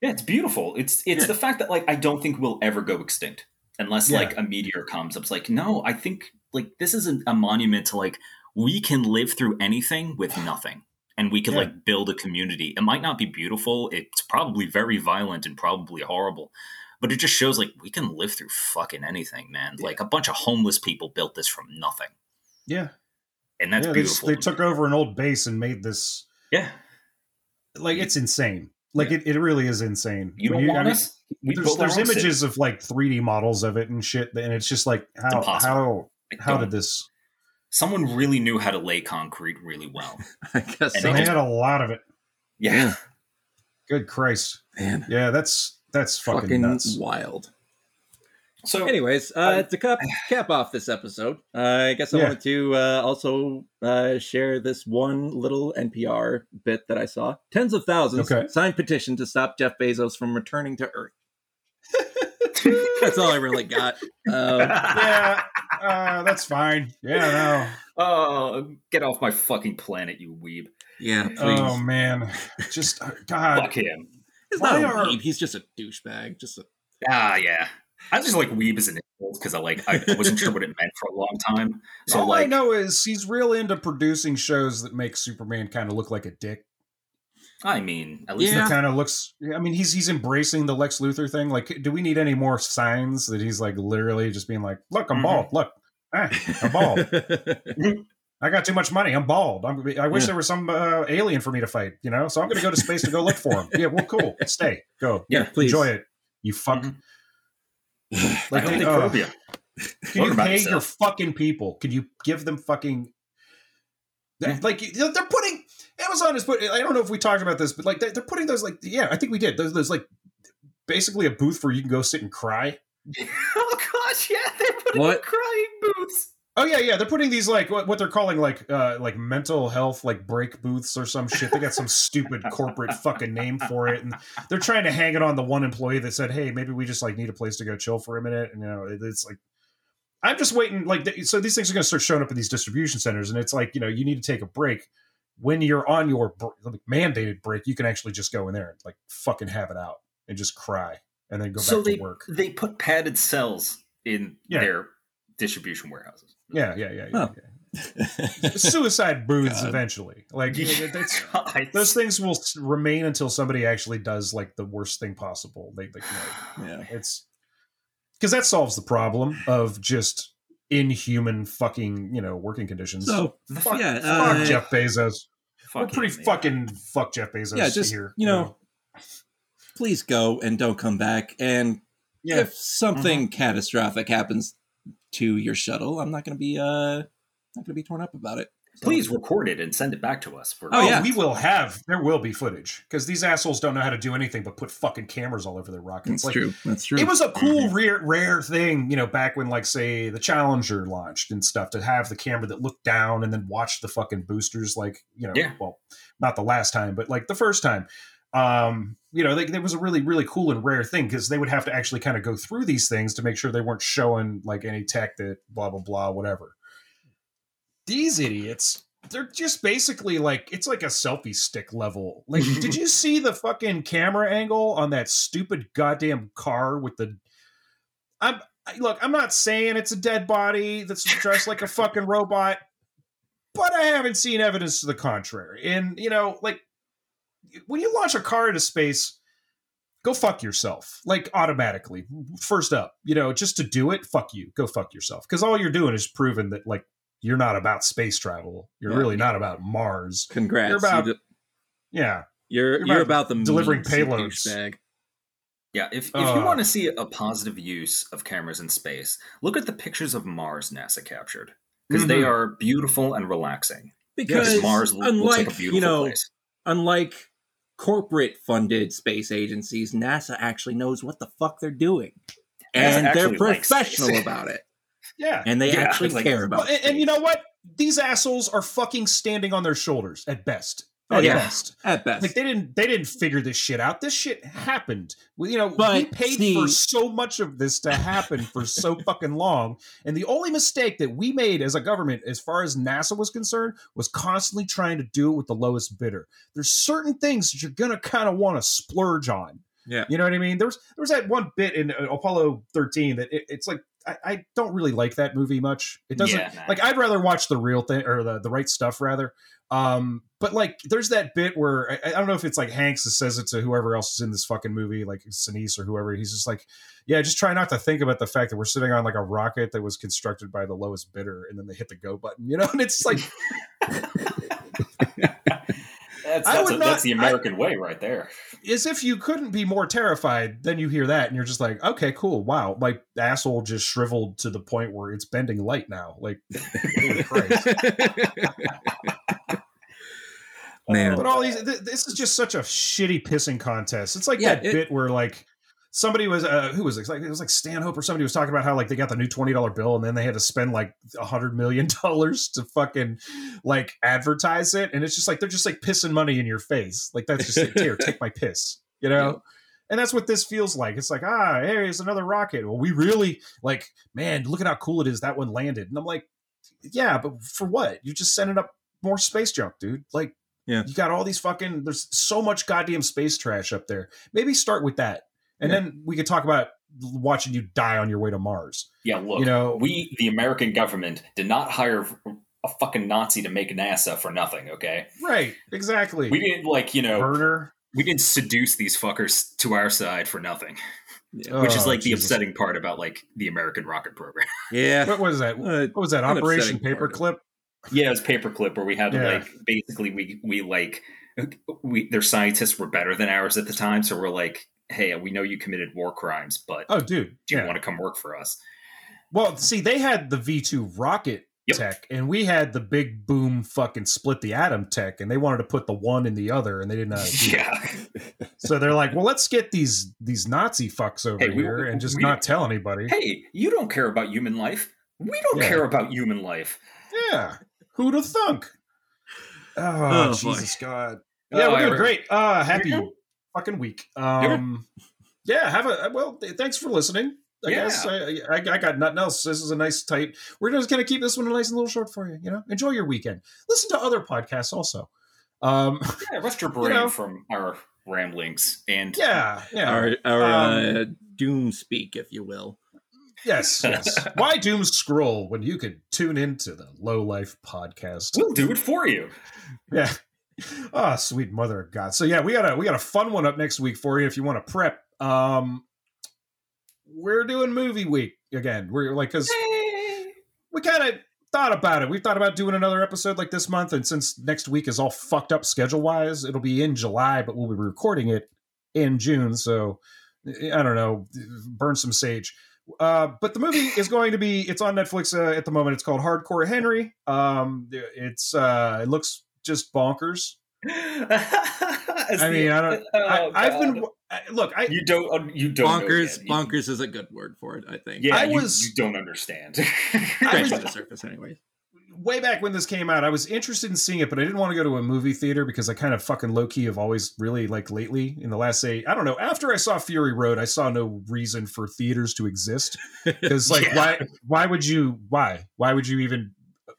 Yeah, it's beautiful. It's it's Yeah. the fact that like I don't think we'll ever go extinct unless Yeah. like a meteor comes. It's like no, I think like this is a, a monument to like we can live through anything with nothing, and we can Yeah. like build a community. It might not be beautiful. It's probably very violent and probably horrible, but it just shows like we can live through fucking anything, man. Like a bunch of homeless people built this from nothing, Yeah. and that's yeah, they, just- beautiful. they took over an old base and made this yeah. like it's insane. Like it, it really is insane. You When don't I want mean, us? We There's, there's own city. images of like 3D models of it and shit, and it's just like how how how did this? Someone really knew how to lay concrete really well. [laughs] I guess And so. They they had a lot of it. Yeah. Good Christ! Man, Yeah, that's that's fucking, fucking nuts. wild. So Anyways, uh, I- to cap, [sighs] cap off this episode, uh, I guess I Yeah. wanted to uh, also uh, share this one little NPR bit that I saw. Tens of thousands Okay. signed petition to stop Jeff Bezos from returning to Earth. [laughs] That's all I really got. Um, yeah, uh, that's fine. Yeah, Oh, get off my fucking planet, you weeb. yeah, please. Oh man, just uh, God. Fuck him. He's not a why are- weeb. He's just a douchebag. Just a Ah, yeah. I just like weeb as an insult because I like I [laughs] wasn't sure what it meant for a long time. So All I know is he's real into producing shows that make Superman kind of look like a dick. I mean, at least Yeah. That kind of looks. I mean, he's he's embracing the Lex Luthor thing. Like, do we need any more signs that he's like literally just being like, "Look, I'm Mhm. bald. Look, ah, I'm bald. [laughs] I got too much money. I'm bald. I'm, I wish Yeah. there was some uh, alien for me to fight. You know, so I'm going to go to space to go look for him. Yeah, well, cool. Stay, go. yeah, please. Enjoy it. You fuck. Mhm. [sighs] Like, I don't think uh, Can Learn you about pay your fucking people? Can you give them fucking Yeah. like they're putting Amazon is put. I don't know if we talked about this, but like they're, they're putting those like yeah, I think we did. Those, those like basically a booth where you can go sit and cry. [laughs] oh gosh, yeah, they're putting What? crying booths. Oh yeah, yeah. They're putting these like what, what they're calling like uh like mental health like break booths or some shit. They got some stupid corporate fucking name for it, and they're trying to hang it on the one employee that said, "Hey, maybe we just like need a place to go chill for a minute." And you know, it, it's like I'm just waiting. Like, so these things are going to start showing up in these distribution centers, and it's like you know, you need to take a break. When you're on your br- like, mandated break, you can actually just go in there and like fucking have it out and just cry, and then go so back they to work. they put padded cells in Yeah. their distribution warehouses. Yeah, yeah, yeah, yeah. Oh. yeah. [laughs] Suicide booths God. eventually. Like Yeah. that's [laughs] God. those things will remain until somebody actually does like the worst thing possible. They, they you know, [sighs] yeah. it's because that solves the problem of just inhuman fucking you know working conditions. So fuck, yeah, fuck uh, Jeff Bezos. We're pretty him, fucking fuck Jeff Bezos. yeah, just here. you know, please go and don't come back. And yeah. if something catastrophic happens to your shuttle, I'm not going to be uh not going to be torn up about it. So- Please record it and send it back to us. For Oh, Oh, yeah. we will have. There will be footage because these assholes don't know how to do anything but put fucking cameras all over their rockets. That's Like, true. That's true. It was a cool, rare, rare thing, you know, back when, like, say, the Challenger launched and stuff, to have the camera that looked down and then watch the fucking boosters, like, you know, Yeah. well, not the last time, but like the first time. Um, you know, they, there was a really, really cool and rare thing because they would have to actually kind of go through these things to make sure they weren't showing like any tech that blah blah blah whatever. These idiots they're just basically like it's like a selfie stick level. Like, [laughs] did you see the fucking camera angle on that stupid goddamn car with the? I'm I- look. I'm not saying it's a dead body that's dressed like a fucking robot, but I haven't seen evidence to the contrary. And you know, like when you launch a car into space. Go fuck yourself, like automatically. First up, you know, just to do it, fuck you. Go fuck yourself, because all you're doing is proving that, like, you're not about space travel. You're Yeah. really not about Mars. Congrats. You're about- you Yeah. are you're you're about about the delivering payloads. douchebag. Yeah, if, if Uh. you want to see a positive use of cameras in space, look at the pictures of Mars NASA captured because they Mhm. are beautiful and relaxing. Because Mars unlike looks like a beautiful you know, place. unlike corporate funded space agencies, NASA actually knows what the fuck they're doing. And they're professional about it. Yeah. And they Yeah, actually [laughs] like- care about Well, and, and you know what? These assholes are fucking standing on their shoulders at best. Oh, At yeah. best. At best. Like they didn't they didn't figure this shit out. This shit happened. We, you know, we paid see- for so much of this to happen for [laughs] so fucking long. And the only mistake that we made as a government, as far as NASA was concerned, was constantly trying to do it with the lowest bidder. There's certain things that you're gonna kind of want to splurge on. Yeah. You know what I mean? There was there was that one bit in uh, Apollo 13 that it, it's like I, I don't really like that movie much. It doesn't Yeah, nah. like I'd rather watch the real thing or the the right stuff rather. Um, but like there's that bit where I, I don't know if it's like Hanks that says it to whoever else is in this fucking movie, like Sinise or whoever. He's just like, yeah, just try not to think about the fact that we're sitting on like a rocket that was constructed by the lowest bidder, and then they hit the go button, [laughs] you know. And it's like, [laughs] That's, I that's, would a- not- that's the American way right there. Is if you couldn't be more terrified. Then you hear that, and you're just like, okay, cool, wow, my asshole just shriveled to the point where it's bending light now. Like, holy [laughs] Christ. Man. But all these, th- this is just such a shitty pissing contest. It's like Yeah, that it- bit where like somebody was, uh, who was it? Like it was like Stanhope or somebody was talking about how like they got the new twenty dollar bill and then they had to spend like a hundred million [laughs] dollars to fucking like advertise it, and it's just like they're just like pissing money in your face. Like that's just like, here, take my piss, you know. Yeah. And that's what this feels like. It's like, ah, hey, here's another rocket. Well, we really like, man, look at how cool it is that one landed. And I'm like, yeah, but for what? You just sending up more space junk, dude. Like, Yeah. you got all these fucking. There's so much goddamn space trash up there. Maybe start with that, and Yeah. then we could talk about watching you die on your way to Mars. Yeah, look, You know- we, the American government, did not hire a fucking Nazi to make NASA for nothing. Okay, Right? Exactly. we didn't like you know Burner. we didn't seduce these fuckers to our side for nothing, Yeah. which is Oh, like the upsetting part about like the American rocket program. [laughs] yeah. What was that? Uh, What was that? an Operation upsetting part. Paperclip. yeah, it was paperclip where we had to Yeah. like basically we we like we their scientists were better than ours at the time, so we're like, hey, we know you committed war crimes, but Oh, dude. do you Yeah. want to come work for us? Well, see, they had the V two rocket Yep. tech, and we had the big boom fucking split the atom tech, and they wanted to put the one in the other, and they didn't know. How to do. [laughs] Yeah. So they're like, well, let's get these these Nazi fucks over Hey, we- here and just we- not tell anybody. hey, you don't care about human life. We don't Yeah. care about human life. Yeah, who'd have thunk? Oh, Oh, boy. Jesus God! Yeah, Oh, we're doing great. Uh, happy Yeah. Fucking week. Um, yeah, have a well. Thanks for listening. I Yeah. guess I, I, I got nothing else. This is a nice tight. We're just gonna keep this one a nice and little short for you. You know, enjoy your weekend. Listen to other podcasts also. Um, [laughs] Yeah, rest your brain know. from our ramblings and yeah, yeah. Our, our Um, uh, doom speak, if you will. Yes, [laughs] yes. Why doom scroll when you could tune into the Low Life podcast? we'll do it for you. Yeah. Oh, sweet mother of God. So yeah, we got a we got a fun one up next week for you if you want to prep. Um we're doing movie week again. We're like cuz we kind of thought about it. We've thought about doing another episode like this month and since next week is all fucked up schedule-wise, it'll be in July, but we'll be recording it in June, so I don't know, burn some sage. Uh, but the movie is going to be it's on Netflix uh, at the moment. It's called Hardcore Henry. Um, it's uh, it looks just bonkers. [laughs] I mean, I don't. I, oh, I've been I, look. I Oh, You don't. You don't. Bonkers, yet. You- bonkers is a good word for it, I think. Yeah, I you, was- you don't understand. [laughs] I Scratching the surface, anyway. way back when this came out, I was interested in seeing it, but I didn't want to go to a movie theater because I kind of fucking low key have always really like lately in the last say I don't know. After I saw Fury Road, I saw no reason for theaters to exist [laughs] because like Yeah. why why would you why why would you even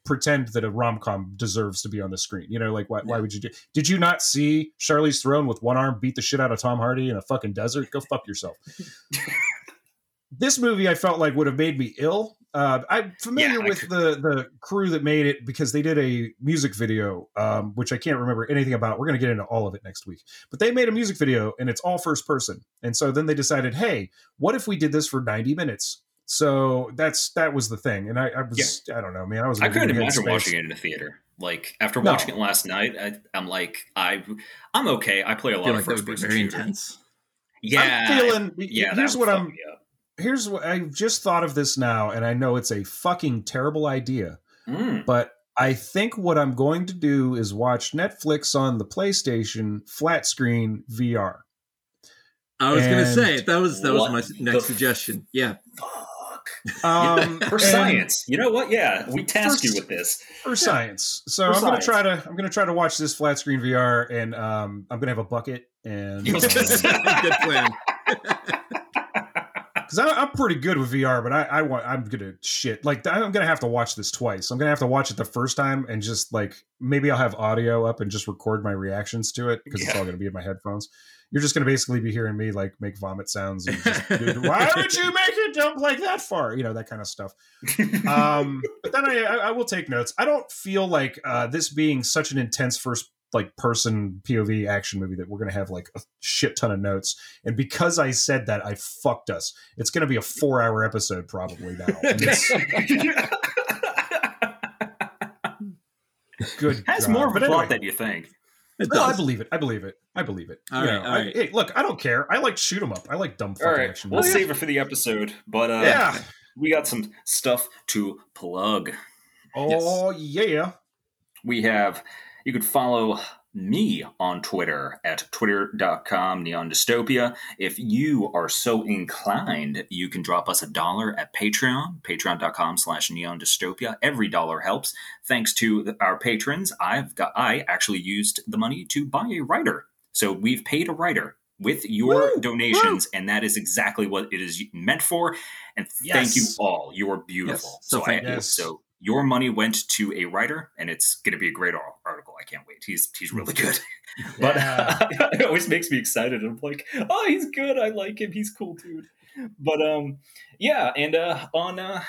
pretend that a rom com deserves to be on the screen. You know, like why, why would you do? Did you not see Charlize Theron with one arm beat the shit out of Tom Hardy in a fucking desert? Go fuck yourself. [laughs] this movie I felt like would have made me ill. Uh, I'm familiar Yeah, with could- the the crew that made it because they did a music video, um, which I can't remember anything about. We're going to get into all of it next week. But they made a music video and it's all first person. And so then they decided, hey, what if we did this for 90 minutes? So that's that was the thing. And I, I was I don't know, man. I was I couldn't imagine headspace. watching it in a theater. Like after No. watching it last night, I, I'm like, I, I'm okay. I play a lot of like first would be person very shooter. intense. Yeah, I'm feeling. yeah. here's what I'm. Here's what I just thought of this now, and I know it's a fucking terrible idea. Mm. but I think what I'm going to do is watch Netflix on the PlayStation flat screen VR. I was going to say that was that was my next suggestion. Yeah, Fuck. Um, [laughs] For science, you know what? Yeah, we task For you with this. for science. So For I'm gonna try to I'm gonna try to watch this flat screen VR, and um, I'm gonna have a bucket, and [laughs] good plan. [laughs] because I'm pretty good with VR, but I, I want I'm gonna shit like I'm gonna have to watch this twice. I'm gonna have to watch it the first time and just like maybe I'll have audio up and just record my reactions to it because it's all gonna be in my headphones. You're just gonna basically be hearing me like make vomit sounds and just, why would you make it jump like that far? You know that kind of stuff. Um, [laughs] but then I, I I will take notes. I don't feel like uh, this being such an intense first like person POV action movie that we're gonna have like a shit ton of notes. And because I said that, I fucked us. It's gonna be a four hour episode probably now. And it's [laughs] good. Has God. more of a plot anyway, than you think. It no, I believe it. I believe it. I believe it. All You right, know, all I- right. hey, look, I don't care. I like shoot 'em up. I like dumb fucking All right, action we'll save it for the episode, but uh, yeah. we got some stuff to plug. Oh yeah. we have you could follow me on twitter at twitter.com neon dystopia if you are so inclined you can drop us a dollar at patreon patreon.com slash neon dystopia every dollar helps thanks to our patrons i've got i actually used the money to buy a writer so we've paid a writer with your Woo! donations and that is exactly what it is meant for. And thank you all. You are beautiful. Yes. So so, thank I, you. so your money went to a writer and it's going to be a great article. I can't wait. He's he's really [laughs] good. [laughs] But Yeah. [laughs] it always makes me excited. I'm like oh he's good. I like him. He's cool dude. But um yeah and uh on uh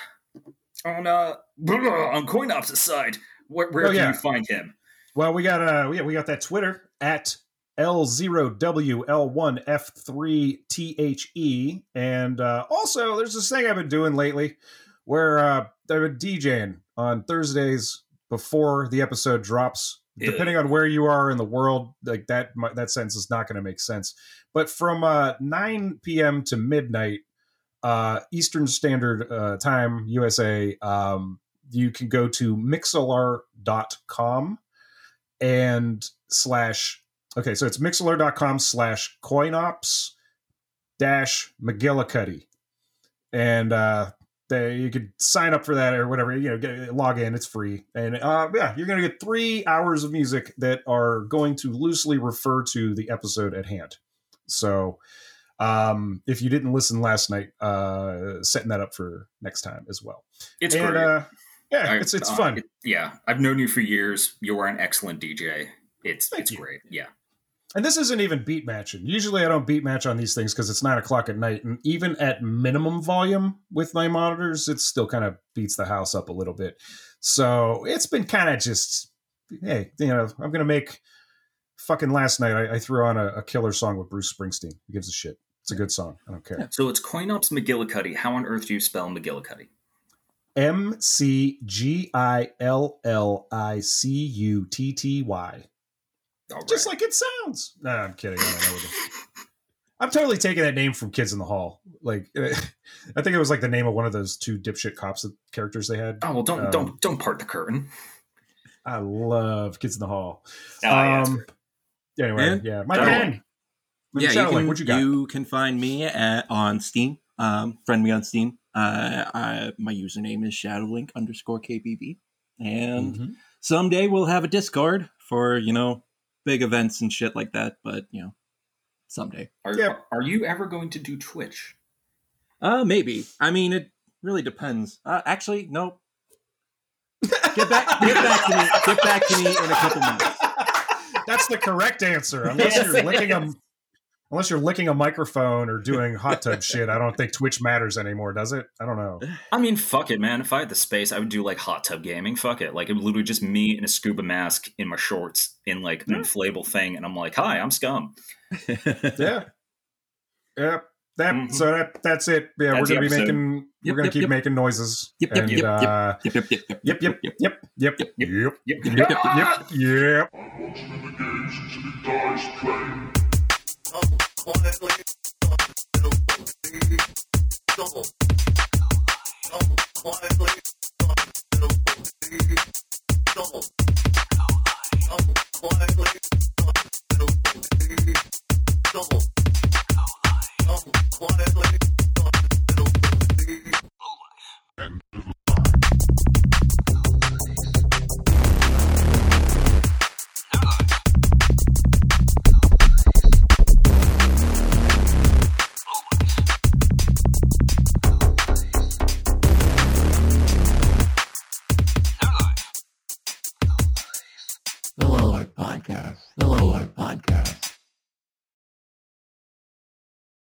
on uh on coinops side where, where Oh, can yeah. you find him? Well, we got uh we, we got that Twitter at L0WL1F3THE. And uh, also, there's this thing I've been doing lately where uh, I've been DJing on Thursdays before the episode drops. Ew. Depending on where you are in the world, like that, that sentence is not going to make sense. But from uh, 9 p.m. to midnight, uh, Eastern Standard uh, Time, USA, um, you can go to mixlr.com and slash okay so it's mixlr.com slash coinops dash mcgillicutty. And uh they, you could sign up for that or whatever you know get, log in it's free. And uh yeah you're gonna get three hours of music that are going to loosely refer to the episode at hand. So um if you didn't listen last night uh setting that up for next time as well. It's and great. uh yeah I- it's it's uh, fun. it- yeah i've known you for years. You're an excellent dj it's Thank it's you. great. Yeah And this isn't even beat matching. Usually I don't beat match on these things because it's nine o'clock at night. And even at minimum volume with my monitors, it still kind of beats the house up a little bit. So it's been kind of just, hey, you know, I'm going to make fucking last night. I, I threw on a, a killer song with Bruce Springsteen. Who gives a shit? It's a good song. I don't care. so it's coinops mcgillicutty how on earth do you spell mcgillicutty M C G I L L I C U T T Y. All right. Just like it sounds. Nah, I'm kidding. I don't know what [laughs] I'm totally taking that name from Kids in the Hall. Like, [laughs] I think it was like the name of one of those two dipshit cops characters they had. oh well don't um, don't don't part the curtain I love Kids in the Hall. Oh, yeah, um, anyway, And- yeah, my Shadow pen. Link. yeah, you can what you got? you can find me at, on Steam. Um, friend me on Steam. Uh, I, my username is shadowlink underscore kbb, and Mhm. someday we'll have a Discord for you know big events and shit like that. But you know, someday. Are, Yeah. are you ever going to do Twitch? Uh, maybe. I mean, it really depends. Uh, actually, no. Get back, get back to me. Get back to me in a couple months. [laughs] That's the correct answer. Unless Yes, you're it licking a is. Unless you're licking a microphone or doing hot tub shit, I don't think Twitch matters anymore, does it? I don't know. I mean, fuck it, man. If I had the space, I would do like hot tub gaming. Fuck it. Like, it would literally just me in a scuba mask in my shorts in like an inflatable thing. And I'm like, hi, I'm scum. Yeah. Yep. That Mhm. so that that's it. Yeah, That's we're gonna be making Yep, we're gonna yep, keep yep. making noises. Yep, yep, and, yep, yep. uh, Yep, yep, yep, yep, Yep, yep, yep, yep, yep, yep, yep, yep, Yep, yep, yep, yep, yep. I'm watching in the games until he dies playing. Come quietly, stealthily. podcast.